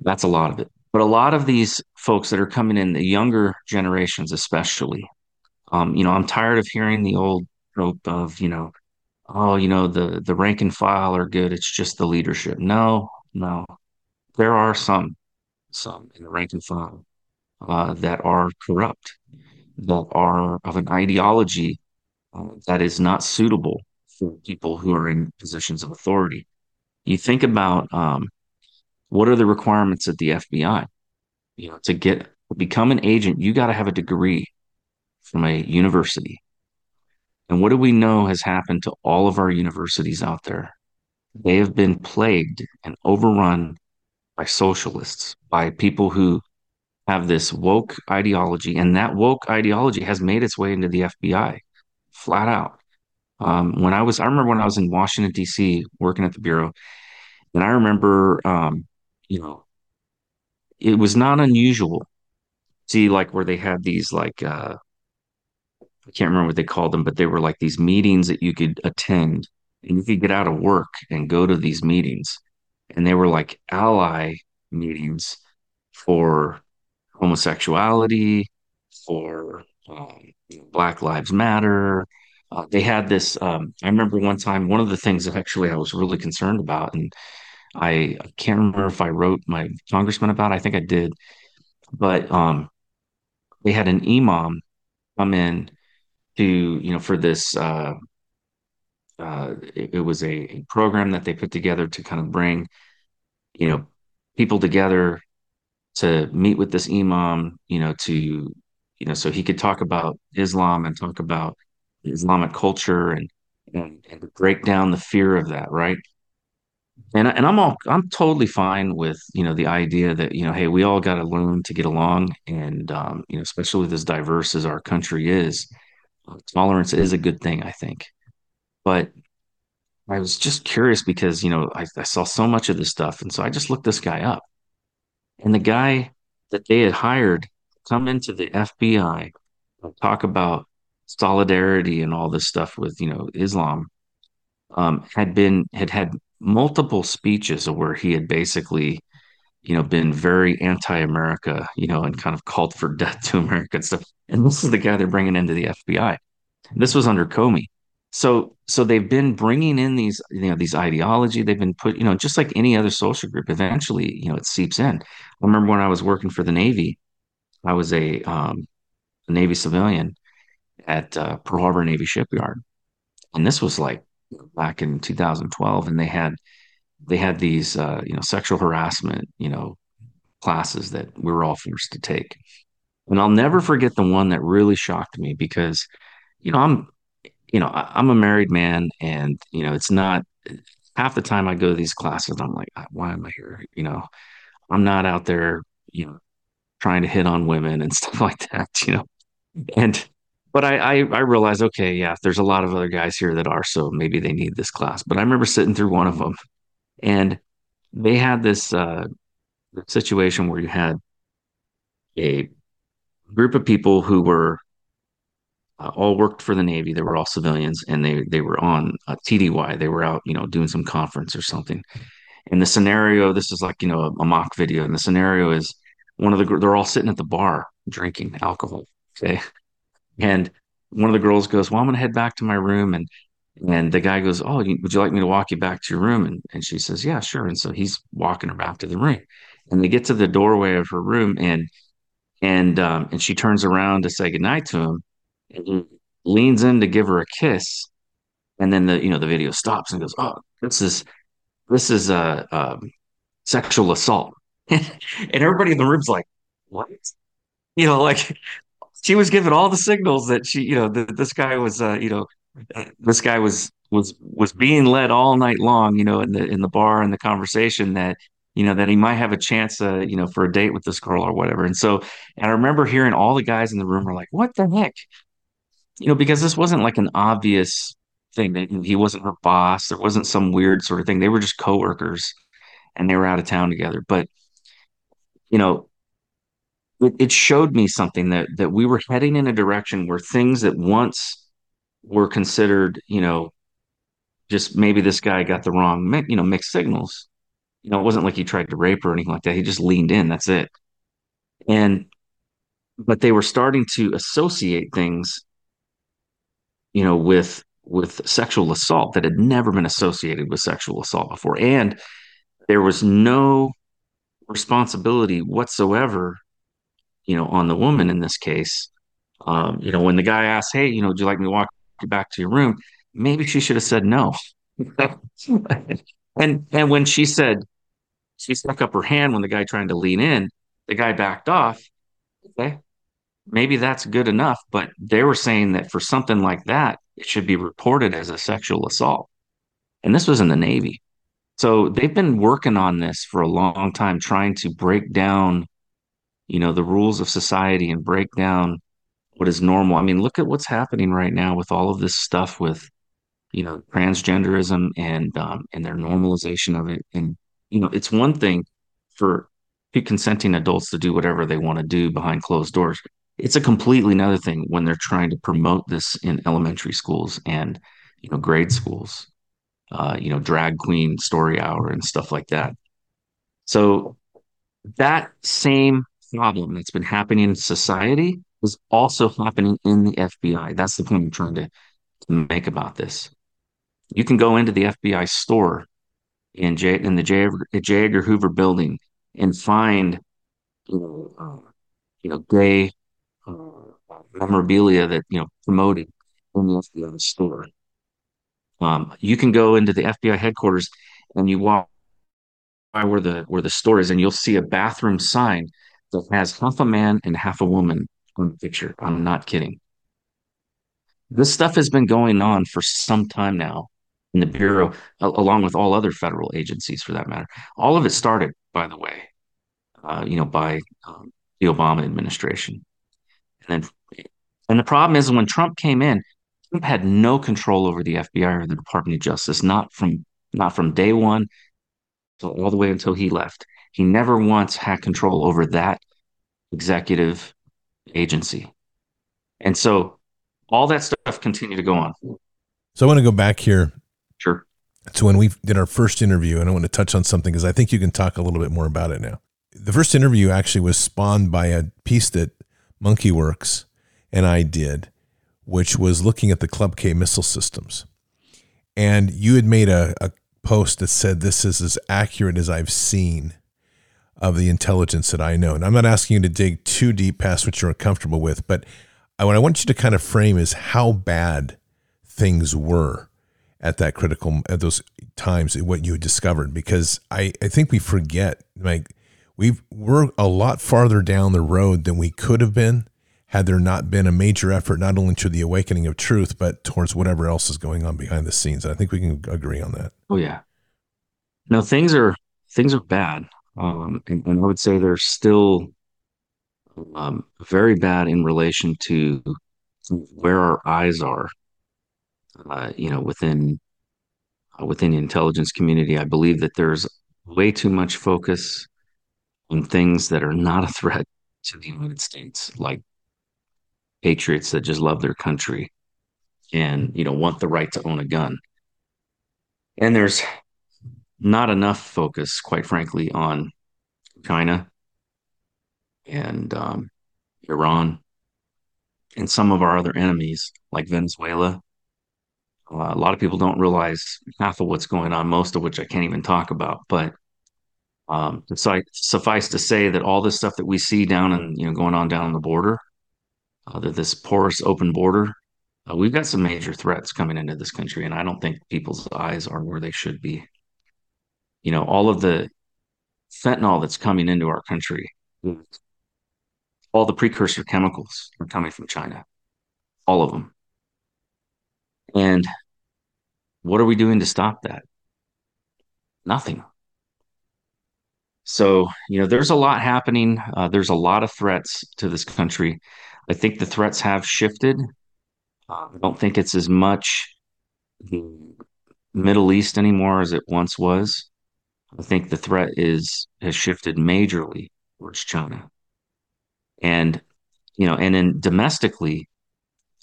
That's a lot of it. But a lot of these folks that are coming in, the younger generations especially, um, you know, I'm tired of hearing the old trope of, you know, oh, you know, the the rank and file are good. It's just the leadership. No, no. There are some, some in the rank and file uh, that are corrupt, that are of an ideology uh, that is not suitable for people who are in positions of authority. You think about um, what are the requirements at the FBI? You know, to get become an agent, you got to have a degree from a university. And what do we know has happened to all of our universities out there? They have been plagued and overrun by socialists, by people who have this woke ideology, and that woke ideology has made its way into the FBI, flat out. Um, when I was, I remember when I was in Washington D.C. working at the bureau, and I remember, um, you know, it was not unusual. To see, like where they had these like uh, I can't remember what they called them, but they were like these meetings that you could attend and you could get out of work and go to these meetings. And they were like ally meetings for homosexuality, for um, Black Lives Matter. Uh, they had this. Um, I remember one time, one of the things that actually I was really concerned about, and I, I can't remember if I wrote my congressman about. It. I think I did, but um, they had an imam come in to you know for this uh, uh, it, it, was a, a, program that they put together to kind of bring you know people together to meet with this imam you know to you know so he could talk about islam and talk about islamic culture and and, and break down the fear of that right? And and I'm all I'm totally fine with you know the idea that you know hey we all got to learn to get along and um, you know especially as diverse as our country is tolerance is a good thing, I think. But I was just curious because, you know, I, I saw so much of this stuff. And so I just looked this guy up. And the guy that they had hired come into the FBI talk about solidarity and all this stuff with, you know, Islam, um, had been, had had multiple speeches where he had basically, you know, been very anti-America, you know, and kind of called for death to America and stuff. And this is the guy they're bringing into the FBI. This was under Comey. So, so they've been bringing in these, you know, these ideology. They've been put, you know, just like any other social group. Eventually, you know, it seeps in. I remember when I was working for the Navy, I was a, um, a Navy civilian at uh, Pearl Harbor Navy Shipyard, and this was like back in 2012, and they had they had these, uh, you know, sexual harassment, you know, classes that we were all forced to take. And I'll never forget the one that really shocked me because you know, I'm, you know, I, am a married man, and you know, it's not half the time I go to these classes. I'm like, why am I here? You know, I'm not out there, you know, trying to hit on women and stuff like that. You know, and but I, I I realize, okay, yeah, there's a lot of other guys here that are, so maybe they need this class. But I remember sitting through one of them, and they had this uh, situation where you had a group of people who were uh, all worked for the Navy. They were all civilians, and they they were on uh, TDY. They were out, you know, doing some conference or something. And the scenario, this is like you know a, a mock video, and the scenario is one of the they're all sitting at the bar drinking alcohol. Okay, and one of the girls goes, "Well, I'm going to head back to my room," and and the guy goes, "Oh, would you like me to walk you back to your room?" And and she says, "Yeah, sure." And so he's walking her back to the room, and they get to the doorway of her room, and and um, and she turns around to say goodnight to him, and he leans in to give her a kiss, and then the you know the video stops and goes, "Oh, this is this is a, a sexual assault," and everybody in the room's like, "What?" You know, like she was given all the signals that she, you know, that this guy was, uh, you know, this guy was was was being led all night long, you know, in the in the bar and the conversation that you know that he might have a chance, uh, you know, for a date with this girl or whatever. And so, and I remember hearing all the guys in the room were like, "What the heck?" You know, because this wasn't like an obvious thing that he wasn't her boss. There wasn't some weird sort of thing. They were just coworkers, and they were out of town together. But you know, it, it showed me something that that we were heading in a direction where things that once were considered, you know, just maybe this guy got the wrong, you know, mixed signals. You know, it wasn't like he tried to rape or anything like that. He just leaned in. That's it. And, but they were starting to associate things, you know, with with sexual assault that had never been associated with sexual assault before, and there was no responsibility whatsoever, you know, on the woman in this case. Um, you know, when the guy asked, "Hey, you know, would you like me to walk back to your room?" Maybe she should have said no. and and when she said she stuck up her hand when the guy trying to lean in, the guy backed off. Okay, maybe that's good enough, but they were saying that for something like that, it should be reported as a sexual assault. And this was in the Navy. So they've been working on this for a long time, trying to break down, you know, the rules of society and break down what is normal. I mean, look at what's happening right now with all of this stuff with you know, transgenderism and um, and their normalization of it. And you know, it's one thing for consenting adults to do whatever they want to do behind closed doors. It's a completely another thing when they're trying to promote this in elementary schools and you know grade schools, uh, you know, drag queen story hour and stuff like that. So that same problem that's been happening in society is also happening in the FBI. That's the point I'm trying to, to make about this you can go into the FBI store in J in the J, J. Edgar Hoover building and find you know uh, you know gay uh, memorabilia that you know promoted in the FBI store. Um, you can go into the FBI headquarters and you walk by where the where the store is, and you'll see a bathroom sign that has half a man and half a woman the picture. I'm not kidding. This stuff has been going on for some time now in the Bureau, along with all other federal agencies for that matter. All of it started, by the way, uh, you know, by um, the Obama administration. And then, and the problem is when Trump came in, Trump had no control over the FBI or the Department of Justice, not from not from day one, so all the way until he left. He never once had control over that executive agency. And so all that stuff continued to go on. So I want to go back here Sure. So when we did our first interview, and I want to touch on something because I think you can talk a little bit more about it now. The first interview actually was spawned by a piece that Monkey Works and I did, which was looking at the Club K missile systems. And you had made a, a post that said this is as accurate as I've seen of the intelligence that I know. And I'm not asking you to dig too deep past what you're uncomfortable with, but what I want you to kind of frame is how bad things were at that critical at those times what you discovered because I, I think we forget like we we're a lot farther down the road than we could have been had there not been a major effort not only to the awakening of truth but towards whatever else is going on behind the scenes. I think we can agree on that. Oh yeah. No, things are things are bad. Um, and, and I would say they're still um, very bad in relation to where our eyes are uh, you know, within uh, within the intelligence community, I believe that there's way too much focus on things that are not a threat to the United States, like patriots that just love their country and you know want the right to own a gun. And there's not enough focus, quite frankly, on China and um, Iran and some of our other enemies like Venezuela. Uh, a lot of people don't realize half of what's going on, most of which I can't even talk about. But um, suffice to say that all this stuff that we see down and you know going on down the border, uh, that this porous open border, uh, we've got some major threats coming into this country, and I don't think people's eyes are where they should be. You know, all of the fentanyl that's coming into our country, all the precursor chemicals are coming from China, all of them. And what are we doing to stop that? Nothing. So, you know, there's a lot happening. Uh, there's a lot of threats to this country. I think the threats have shifted. I don't think it's as much the Middle East anymore as it once was. I think the threat is has shifted majorly towards China. And, you know, and then domestically,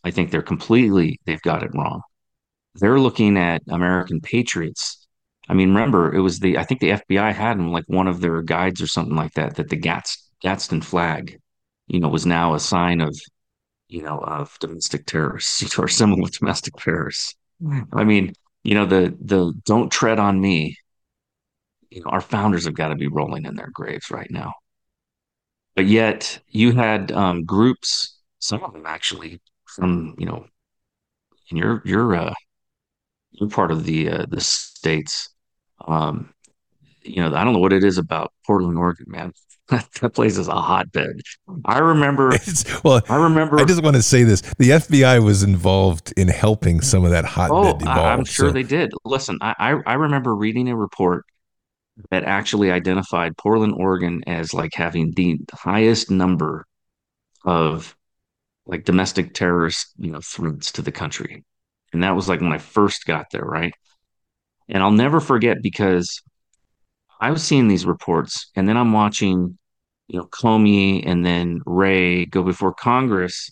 I think they're completely, they've got it wrong. They're looking at American patriots. I mean, remember, it was the, I think the FBI had them like one of their guides or something like that, that the Gats, Gadsden flag, you know, was now a sign of, you know, of domestic terrorists or similar domestic terrorists. I mean, you know, the, the don't tread on me. You know, our founders have got to be rolling in their graves right now. But yet you had um, groups, some of them actually from, you know, in your, your, uh, your part of the, uh, the States. Um, you know, I don't know what it is about Portland, Oregon, man. that place is a hotbed. I remember. It's, well, I remember. I just want to say this: the FBI was involved in helping some of that hotbed oh, evolve. I'm sure so. they did. Listen, I, I I remember reading a report that actually identified Portland, Oregon, as like having the highest number of like domestic terrorist, you know, threats to the country, and that was like when I first got there, right? And I'll never forget because I was seeing these reports, and then I'm watching you know, Comey and then Wray go before Congress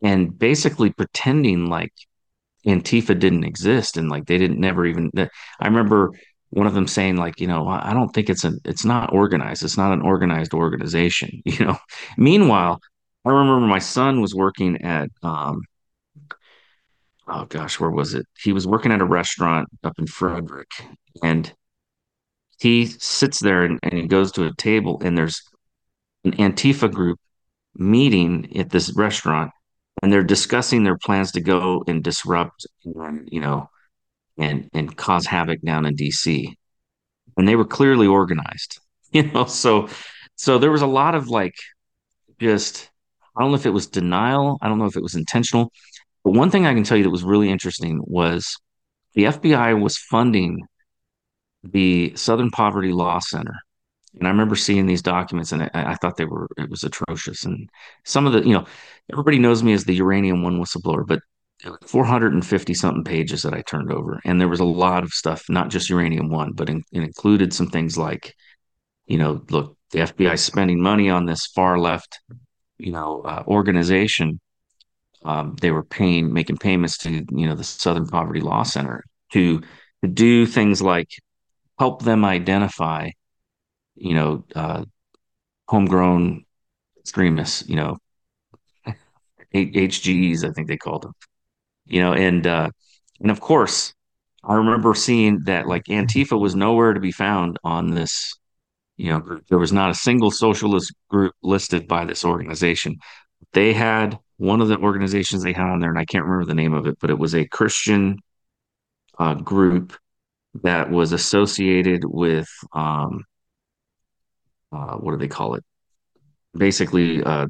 and basically pretending like Antifa didn't exist and like they didn't never even. I remember one of them saying like, you know, I don't think it's a, it's not organized. It's not an organized organization. You know. Meanwhile, I remember my son was working at, um, oh gosh, where was it? He was working at a restaurant up in Frederick, and he sits there and, and he goes to a table, and there's an Antifa group meeting at this restaurant and they're discussing their plans to go and disrupt and, you know and and cause havoc down in DC. And they were clearly organized. You know, so so there was a lot of like just I don't know if it was denial, I don't know if it was intentional. But one thing I can tell you that was really interesting was the FBI was funding the Southern Poverty Law Center and I remember seeing these documents and I, I, thought they were, it was atrocious. And some of the, you know, everybody knows me as the uranium one whistleblower, but 450 something pages that I turned over. And there was a lot of stuff, not just uranium one, but in, it included some things like, you know, look, the FBI spending money on this far left, you know, uh, organization. Um, they were paying, making payments to, you know, the Southern Poverty Law Center to, to do things like help them identify you know, uh, homegrown extremists, you know, HGEs, I think they called them, you know, and, uh, and of course, I remember seeing that like Antifa was nowhere to be found on this, you know, group. there was not a single socialist group listed by this organization. They had one of the organizations they had on there, and I can't remember the name of it, but it was a Christian uh, group that was associated with um, uh, what do they call it? Basically, uh,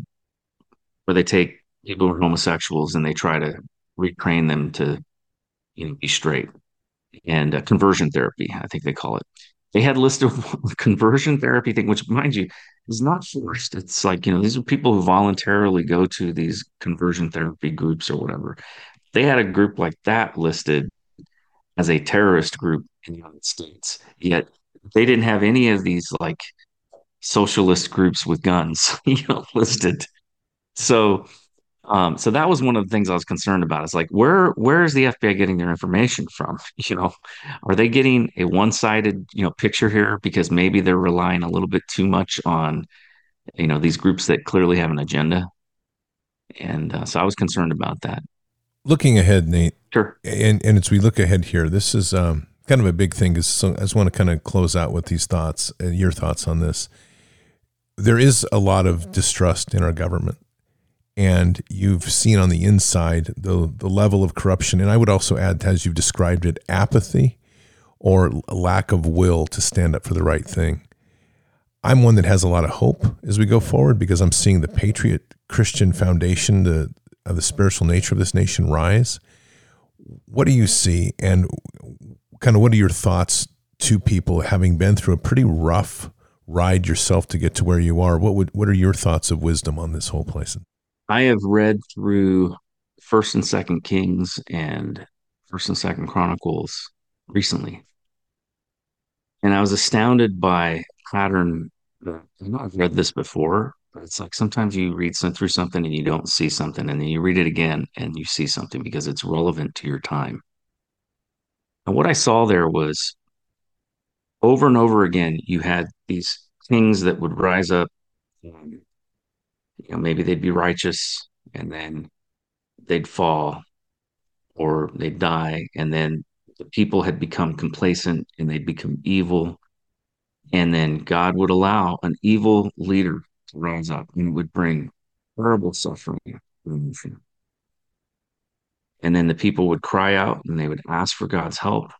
where they take people who are homosexuals and they try to retrain them to, you know, be straight. And uh, conversion therapy, I think they call it. They had a list of conversion therapy thing, which, mind you, is not forced. It's like you know, these are people who voluntarily go to these conversion therapy groups or whatever. They had a group like that listed as a terrorist group in the United States, yet they didn't have any of these like socialist groups with guns, you know, listed. So Um, so that was one of the things I was concerned about. It's like where where is the FBI getting their information from? You know, are they getting a one-sided, you know, picture here because maybe they're relying a little bit too much on, you know, these groups that clearly have an agenda? And uh, so I was concerned about that. Looking ahead, Nate. Sure. And and as we look ahead here, this is um, kind of a big thing. Is so I just want to kind of close out with these thoughts and your thoughts on this. There is a lot of distrust in our government and you've seen on the inside the the level of corruption. And i would also add as you've described it apathy or lack of will to stand up for the right thing. I'm one that has a lot of hope as we go forward because i'm seeing the patriot christian foundation the the spiritual nature of this nation rise. What do you see? And kind of what are your thoughts to people having been through a pretty rough ride yourself to get to where you are? What would what are your thoughts of wisdom on this whole place I have read through First and Second Kings and First and Second Chronicles recently, and I was astounded by pattern. I know I've read this before, but it's like sometimes you read through something and you don't see something, and then you read it again and you see something because it's relevant to your time. And what I saw there was over and over again, you had these kings that would rise up. You know, maybe they'd be righteous, and then they'd fall or they'd die and then the people had become complacent and they'd become evil. And then god would allow an evil leader to rise up and it would bring terrible suffering and then the people would cry out and they would ask for god's help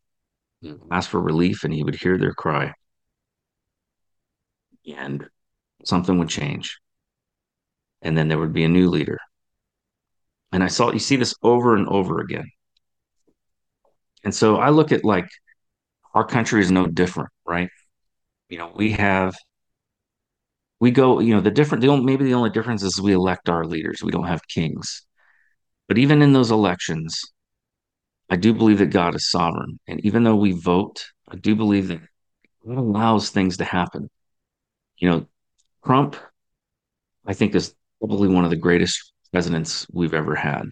ask for relief and he would hear their cry. And something would change and then there would be a new leader and i saw you see this over and over again and so I look at like our country is no different, right? You know, we have we go, you know, the different the only, maybe the only difference is we elect our leaders. We don't have kings. But even in those elections, I do believe that God is sovereign. And even though we vote, I do believe that God allows things to happen. You know, Trump, I think, is probably one of the greatest presidents we've ever had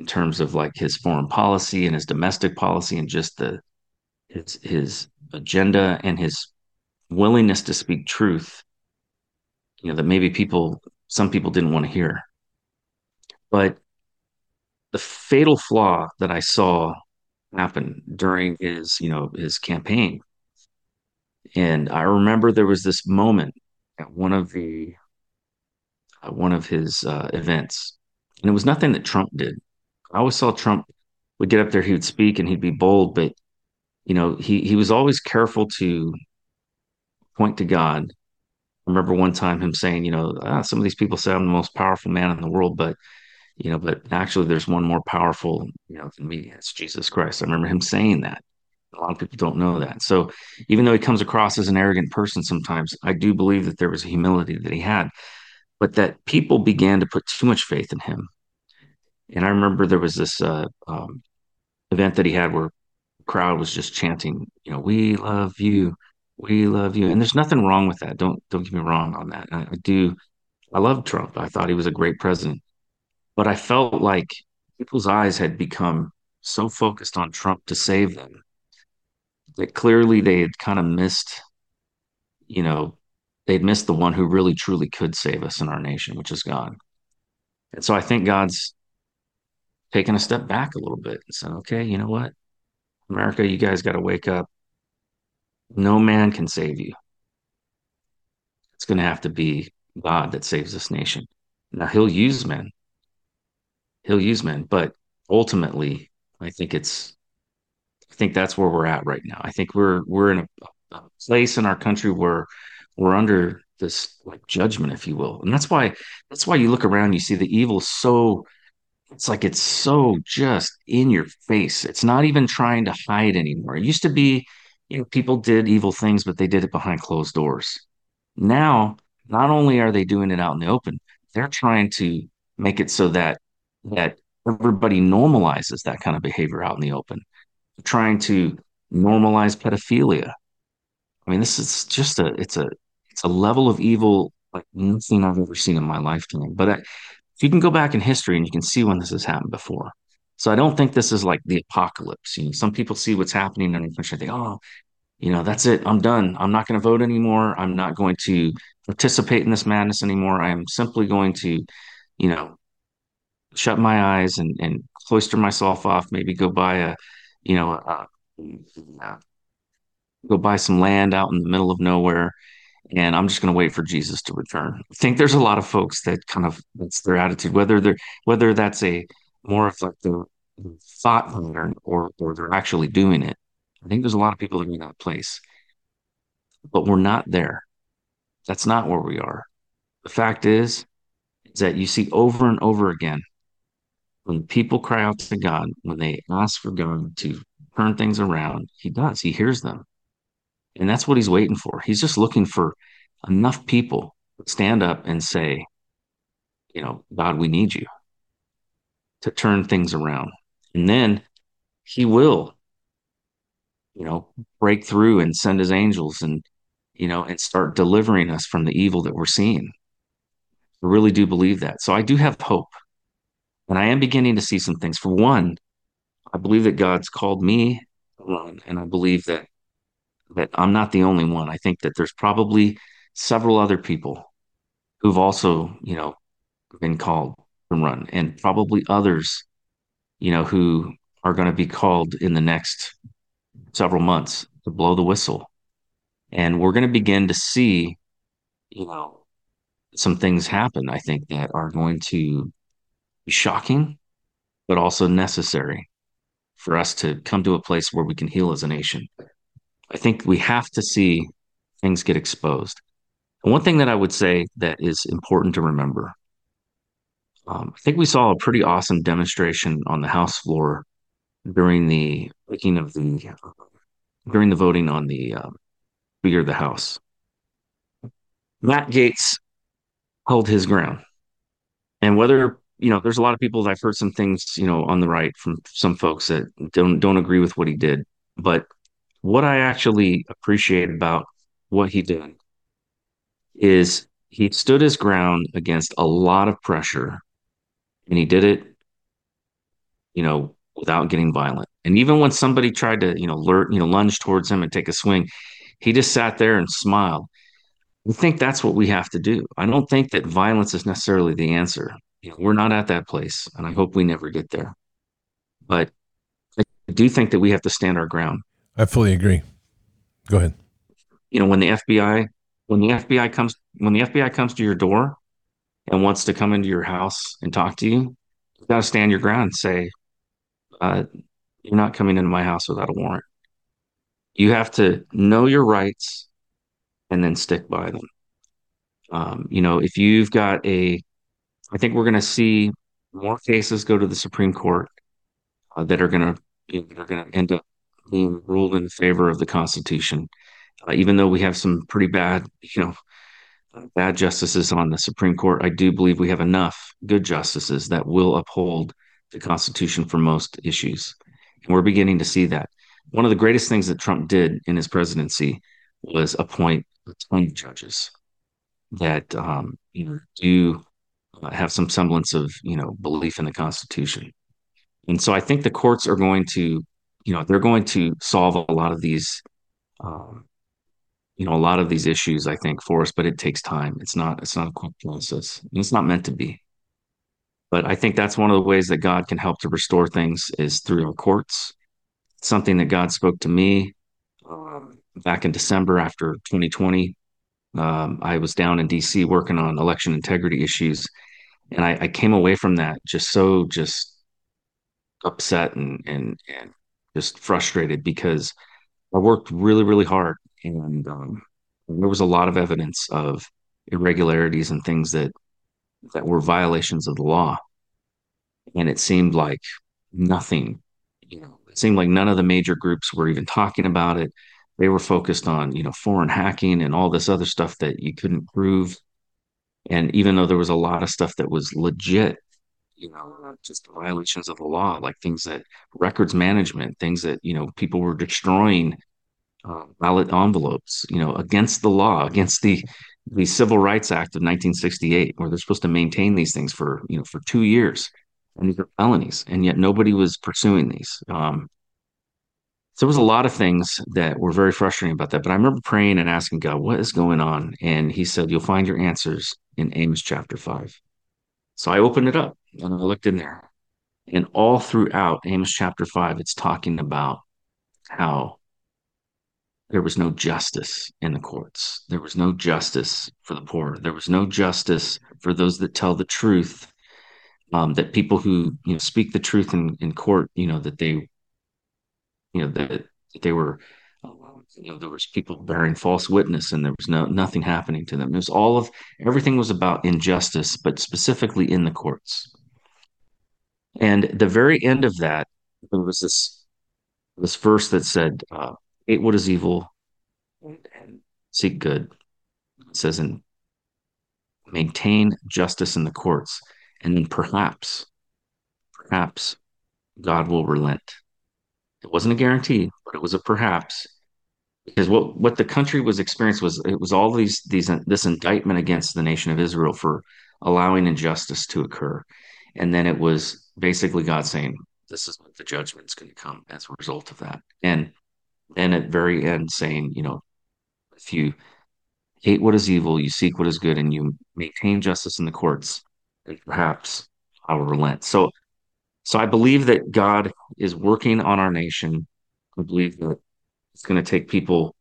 in terms of like his foreign policy and his domestic policy and just the his his agenda and his willingness to speak truth you know that maybe people some people didn't want to hear. But the fatal flaw that i saw happen during his you know his campaign and i remember there was this moment at one of the one of his uh, events and it was nothing that trump did i always saw trump would get up there he would speak and he'd be bold but you know he he was always careful to point to god I remember one time him saying, you know, ah, some of these people say I'm the most powerful man in the world, but you know, but actually there's one more powerful, you know, than me. It's Jesus Christ. I remember him saying that. A lot of people don't know that. So even though he comes across as an arrogant person sometimes, I do believe that there was a humility that he had, but that people began to put too much faith in him. And I remember there was this uh, um, event that he had where the crowd was just chanting, you know, we love you, we love you. And there's nothing wrong with that. Don't don't get me wrong on that. I, I do I love Trump. I thought he was a great president. But I felt like people's eyes had become so focused on Trump to save them that clearly they had kind of missed, you know, they'd missed the one who really truly could save us in our nation, which is God. And so I think God's taken a step back a little bit and said, okay, you know what? America, you guys got to wake up. No man can save you. It's going to have to be God that saves this nation. Now, he'll use men, he'll use men, but ultimately, I think it's I think that's where we're at right now. I think we're we're in a, a place in our country where we're under this like judgment, if you will, and that's why that's why you look around, you see the evil so it's like it's so just in your face. It's not even trying to hide anymore. It used to be, you know, people did evil things, but they did it behind closed doors. Now, not only are they doing it out in the open, they're trying to make it so that that everybody normalizes that kind of behavior out in the open trying to normalize pedophilia. I mean, this is just a it's a it's a level of evil like nothing I've ever seen in my lifetime. But I, you can go back in history and you can see when this has happened before. So I don't think this is like the apocalypse. You know, some people see what's happening and they think, oh, you know, that's it. I'm done. I'm not going to vote anymore. I'm not going to participate in this madness anymore. I am simply going to, you know, shut my eyes and, and cloister myself off, maybe go buy a, you know, a, a, go buy some land out in the middle of nowhere. And I'm just going to wait for Jesus to return. I think there's a lot of folks that kind of that's their attitude, whether they're whether that's a more the thought pattern or or they're actually doing it. I think there's a lot of people that are in that place, but we're not there. That's not where we are. The fact is, is that you see over and over again when people cry out to God, when they ask for God to turn things around, He does. He hears them. And that's what He's waiting for. He's just looking for enough people stand up and say, you know, God, we need you to turn things around. And then He will, you know, break through and send His angels and, you know, and start delivering us from the evil that we're seeing. I really do believe that. So I do have hope. And I am beginning to see some things. For one, I believe that God's called me alone, and I believe that that I'm not the only one. I think that there's probably several other people who've also, you know, been called to run, and probably others, you know, who are going to be called in the next several months to blow the whistle. And we're going to begin to see, you know, some things happen, I think, that are going to be shocking, but also necessary for us to come to a place where we can heal as a nation. I think we have to see things get exposed. And one thing that I would say that is important to remember um, I think we saw a pretty awesome demonstration on the House floor during the making of the during the voting on the uh, Speaker of the House. Matt Gaetz held his ground, and whether you know, there's a lot of people that I've heard some things, you know, on the right from some folks that don't don't agree with what he did. But what I actually appreciate about what he did is he stood his ground against a lot of pressure and he did it, you know, without getting violent. And even when somebody tried to, you know, lure, you know, lunge towards him and take a swing, he just sat there and smiled. I think that's what we have to do. I don't think that violence is necessarily the answer you know, we're not at that place, and I hope we never get there. But I do think that we have to stand our ground. I fully agree. Go ahead. You know, when the FBI when the FBI comes when the FBI comes to your door and wants to come into your house and talk to you, you got to stand your ground and say, uh, "You're not coming into my house without a warrant." You have to know your rights and then stick by them. Um, you know, if you've got a I think we're going to see more cases go to the Supreme Court uh, that are going to know, are going to end up being ruled in favor of the Constitution. Uh, even though we have some pretty bad, you know, uh, bad justices on the Supreme Court, I do believe we have enough good justices that will uphold the Constitution for most issues. And we're beginning to see that. One of the greatest things that Trump did in his presidency was appoint a ton of judges that um, you know do uh, have some semblance of you know belief in the Constitution. And so I think the courts are going to, you know, they're going to solve a lot of these, um, you know, a lot of these issues. I think for us, but it takes time. It's not. It's not a quick process. It's not meant to be. But I think that's one of the ways that God can help to restore things is through our courts. something that God spoke to me um, back in December after 2020. Um, I was down in DC working on election integrity issues, and I, I came away from that just so just upset and and and just frustrated because I worked really really hard and um, there was a lot of evidence of irregularities and things that that were violations of the law. And it seemed like nothing you know it seemed like none of the major groups were even talking about it. They were focused on you know foreign hacking and all this other stuff that you couldn't prove. And even though there was a lot of stuff that was legit, you know, just violations of the law, like things that records management, things that, you know, people were destroying uh, ballot envelopes, you know, against the law, against the the Civil Rights Act of 1968, where they're supposed to maintain these things for you know for two years, and these are felonies, and yet nobody was pursuing these. Um, so there was a lot of things that were very frustrating about that. But I remember praying and asking God, "What is going on?" And He said, "You'll find your answers in Amos chapter five." So I opened it up and I looked in there, and all throughout Amos chapter five, it's talking about how there was no justice in the courts. There was no justice for the poor. There was no justice for those that tell the truth. Um, that people who you know speak the truth in, in court, you know that they, you know that, that they were, you know there was people bearing false witness, and there was no nothing happening to them. It was all of everything was about injustice, but specifically in the courts. And the very end of that, there was this this verse that said, uh, "Hate what is evil, and seek good. It says, and maintain justice in the courts. And then perhaps, perhaps God will relent. It wasn't a guarantee, but it was a perhaps. Because what, what the country was experiencing was it was all these these this indictment against the nation of Israel for allowing injustice to occur. And then it was basically God saying, This is what the judgment's going to come as a result of that. And then at very end saying, you know, if you hate what is evil, you seek what is good, and you maintain justice in the courts, and perhaps I will relent. So, so I believe that God is working on our nation. I believe that it's going to take people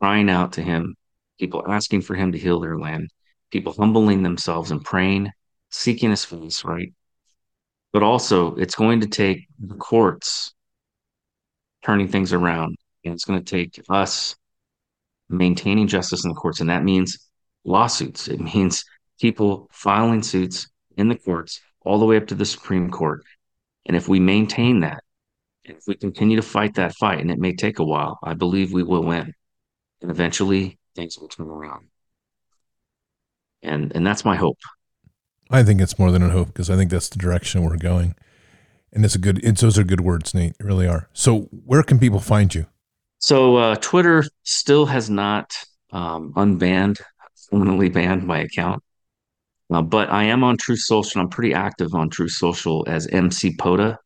crying out to Him, people asking for Him to heal their land, people humbling themselves and praying, seeking His face, right? But also, it's going to take the courts turning things around, and it's going to take us maintaining justice in the courts. And that means lawsuits. It means people filing suits in the courts all the way up to the Supreme Court. And if we maintain that, if we continue to fight that fight, and it may take a while, I believe we will win. And eventually things will turn around. And and that's my hope. I think it's more than a hope because I think that's the direction we're going. And it's a good it's those are good words, Nate. They really are. So where can people find you? So uh, Twitter still has not um, unbanned, permanently banned my account. Uh, but I am on Truth Social. I'm pretty active on Truth Social as MC Pota.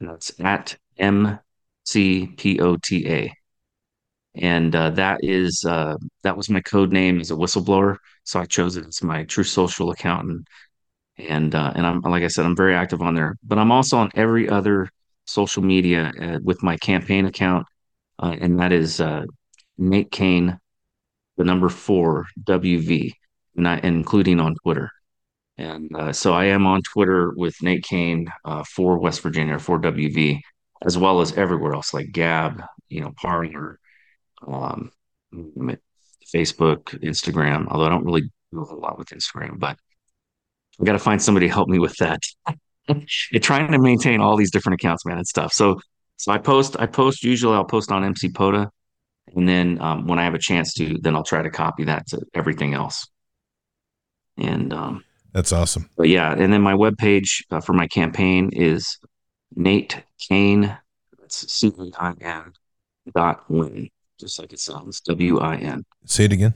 That's at M C P O T A. And uh, that is uh, that was my code name as a whistleblower. So I chose it as my Truth Social account. And and, uh, and I'm like I said, I'm very active on there. But I'm also on every other social media uh, with my campaign account uh, and that is uh, Nate Cain, the number four WV, I, including on Twitter. And uh, so I am on Twitter with Nate Cain uh, for West Virginia for WV, as well as everywhere else like Gab, you know, Parler, um, Facebook, Instagram. Although I don't really do a whole lot with Instagram, but I got to find somebody to help me with that. trying to maintain all these different accounts, man, and stuff. So so I post, I post usually I'll post on MC Pota. And then um, when I have a chance to, then I'll try to copy that to everything else. And um, that's awesome. But yeah, and then my webpage uh, for my campaign is Nate Cain. That's C A I N dot win, just like it sounds. W I N. Say it again.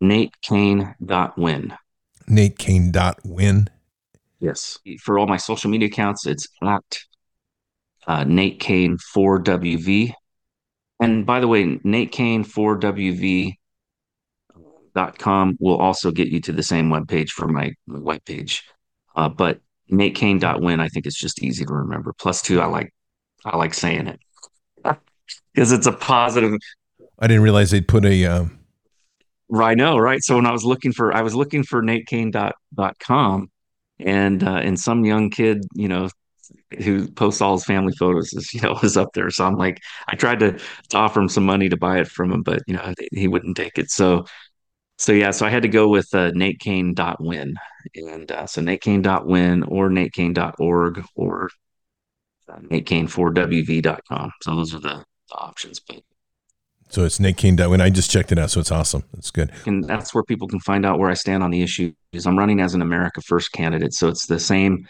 Nate Cain dot win. Nate Cain dot win. Yes. For all my social media accounts, it's at uh, Nate Cain 4WV. And by the way, Nate Cain 4WV.com will also get you to the same webpage for my, my webpage. Uh, but Nate Cain.win, I think it's just easy to remember. Plus two, I like I like saying it because it's a positive. I didn't realize they'd put a. Um... I know, right? So when I was looking for, I was looking for NateCain.com, and uh, and some young kid, you know, who posts all his family photos is you know was up there. So i'm like i tried to, to offer him some money to buy it from him but you know he wouldn't take it. So so yeah so i had to go with uh, win and uh, so win or natecain.org or uh, natecain4wv.com so those are the, the options but so it's natecain.win i just checked it out so it's awesome it's good and that's where people can find out where i stand on the issue is i'm running as an america first candidate so it's the same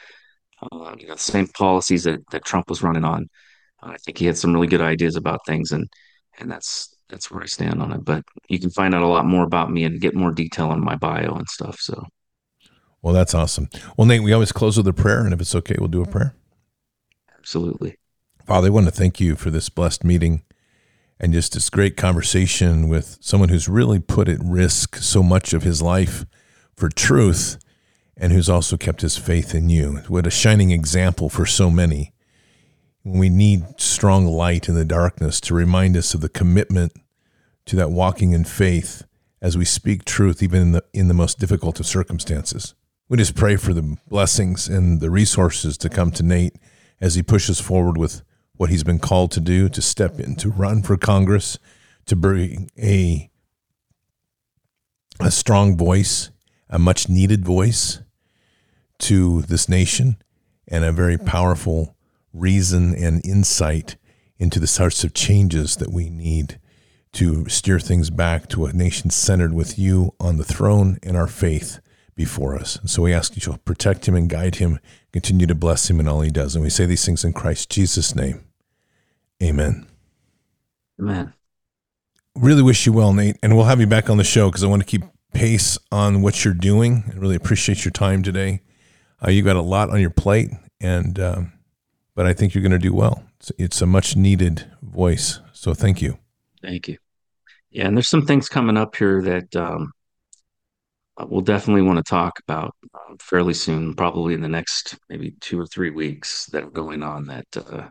uh, you know, the same policies that, that Trump was running on. Uh, I think he had some really good ideas about things, and and that's that's where I stand on it. But you can find out a lot more about me and get more detail on my bio and stuff. So, well, that's awesome. Well, Nate, we always close with a prayer, and if it's okay, we'll do a prayer. Absolutely. Father, I want to thank you for this blessed meeting and just this great conversation with someone who's really put at risk so much of his life for truth and who's also kept his faith in you. What a shining example for so many. We need strong light in the darkness to remind us of the commitment to that walking in faith as we speak truth, even in the, in the most difficult of circumstances. We just pray for the blessings and the resources to come to Nate as he pushes forward with what he's been called to do to step in, to run for Congress, to bring a, a strong voice, a much needed voice to this nation, and a very powerful reason and insight into the sorts of changes that we need to steer things back to a nation centered with you on the throne and our faith before us. And so we ask that you to protect him and guide him, continue to bless him in all he does. And we say these things in Christ Jesus' name. Amen. Amen. Really wish you well, Nate. And we'll have you back on the show because I want to keep pace on what you're doing. I really appreciate your time today. Uh, you've got a lot on your plate, and um, but I think you're going to do well. It's, it's a much needed voice. So thank you. Thank you. Yeah, and there's some things coming up here that um, uh, we'll definitely want to talk about uh, fairly soon, probably in the next maybe two or three weeks that are going on that uh,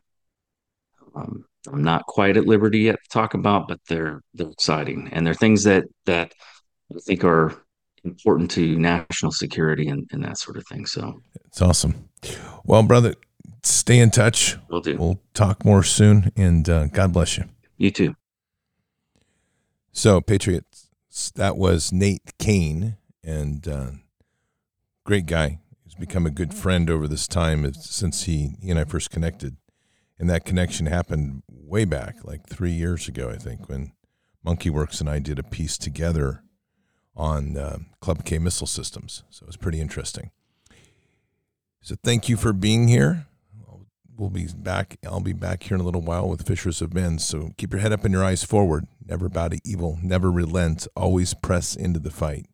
um, I'm not quite at liberty yet to talk about, but they're they're exciting and they're things that that I think are important to national security and, and that sort of thing. So it's awesome. Well, brother, stay in touch. We'll do. We'll talk more soon, and uh, God bless you. You too. So, Patriots, that was Nate Cain, and uh, great guy. He's become a good friend over this time since he, he and I first connected. And that connection happened way back, like three years ago, I think, when Monkey Werx and I did a piece together on uh, Club K missile systems. So it was pretty interesting. So thank you for being here. We'll be back. I'll be back here in a little while with Fishers of Men. So keep your head up and your eyes forward. Never bow to evil. Never relent. Always press into the fight.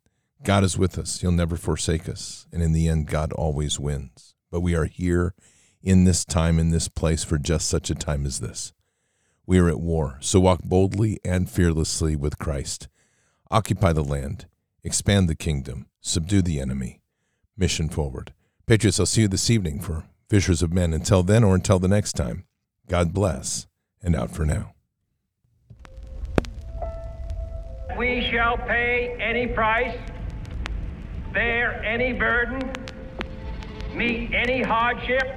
God is with us. He'll never forsake us. And in the end, God always wins. But we are here in this time, in this place, for just such a time as this. We are at war. So walk boldly and fearlessly with Christ. Occupy the land. Expand the kingdom. Subdue the enemy. Mission forward. Patriots, I'll see you this evening for Fishers of Men. Until then or until the next time, God bless and out for now. We shall pay any price, bear any burden, meet any hardship,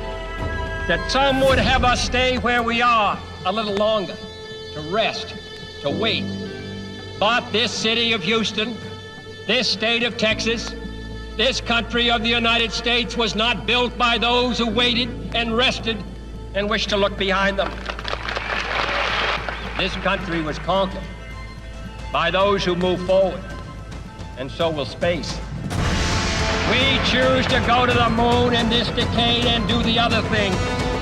that some would have us stay where we are a little longer, to rest, to wait. But this city of Houston, this state of Texas, this country of the United States was not built by those who waited and rested and wished to look behind them. This country was conquered by those who move forward, and so will space. We choose to go to the moon in this decade and do the other thing,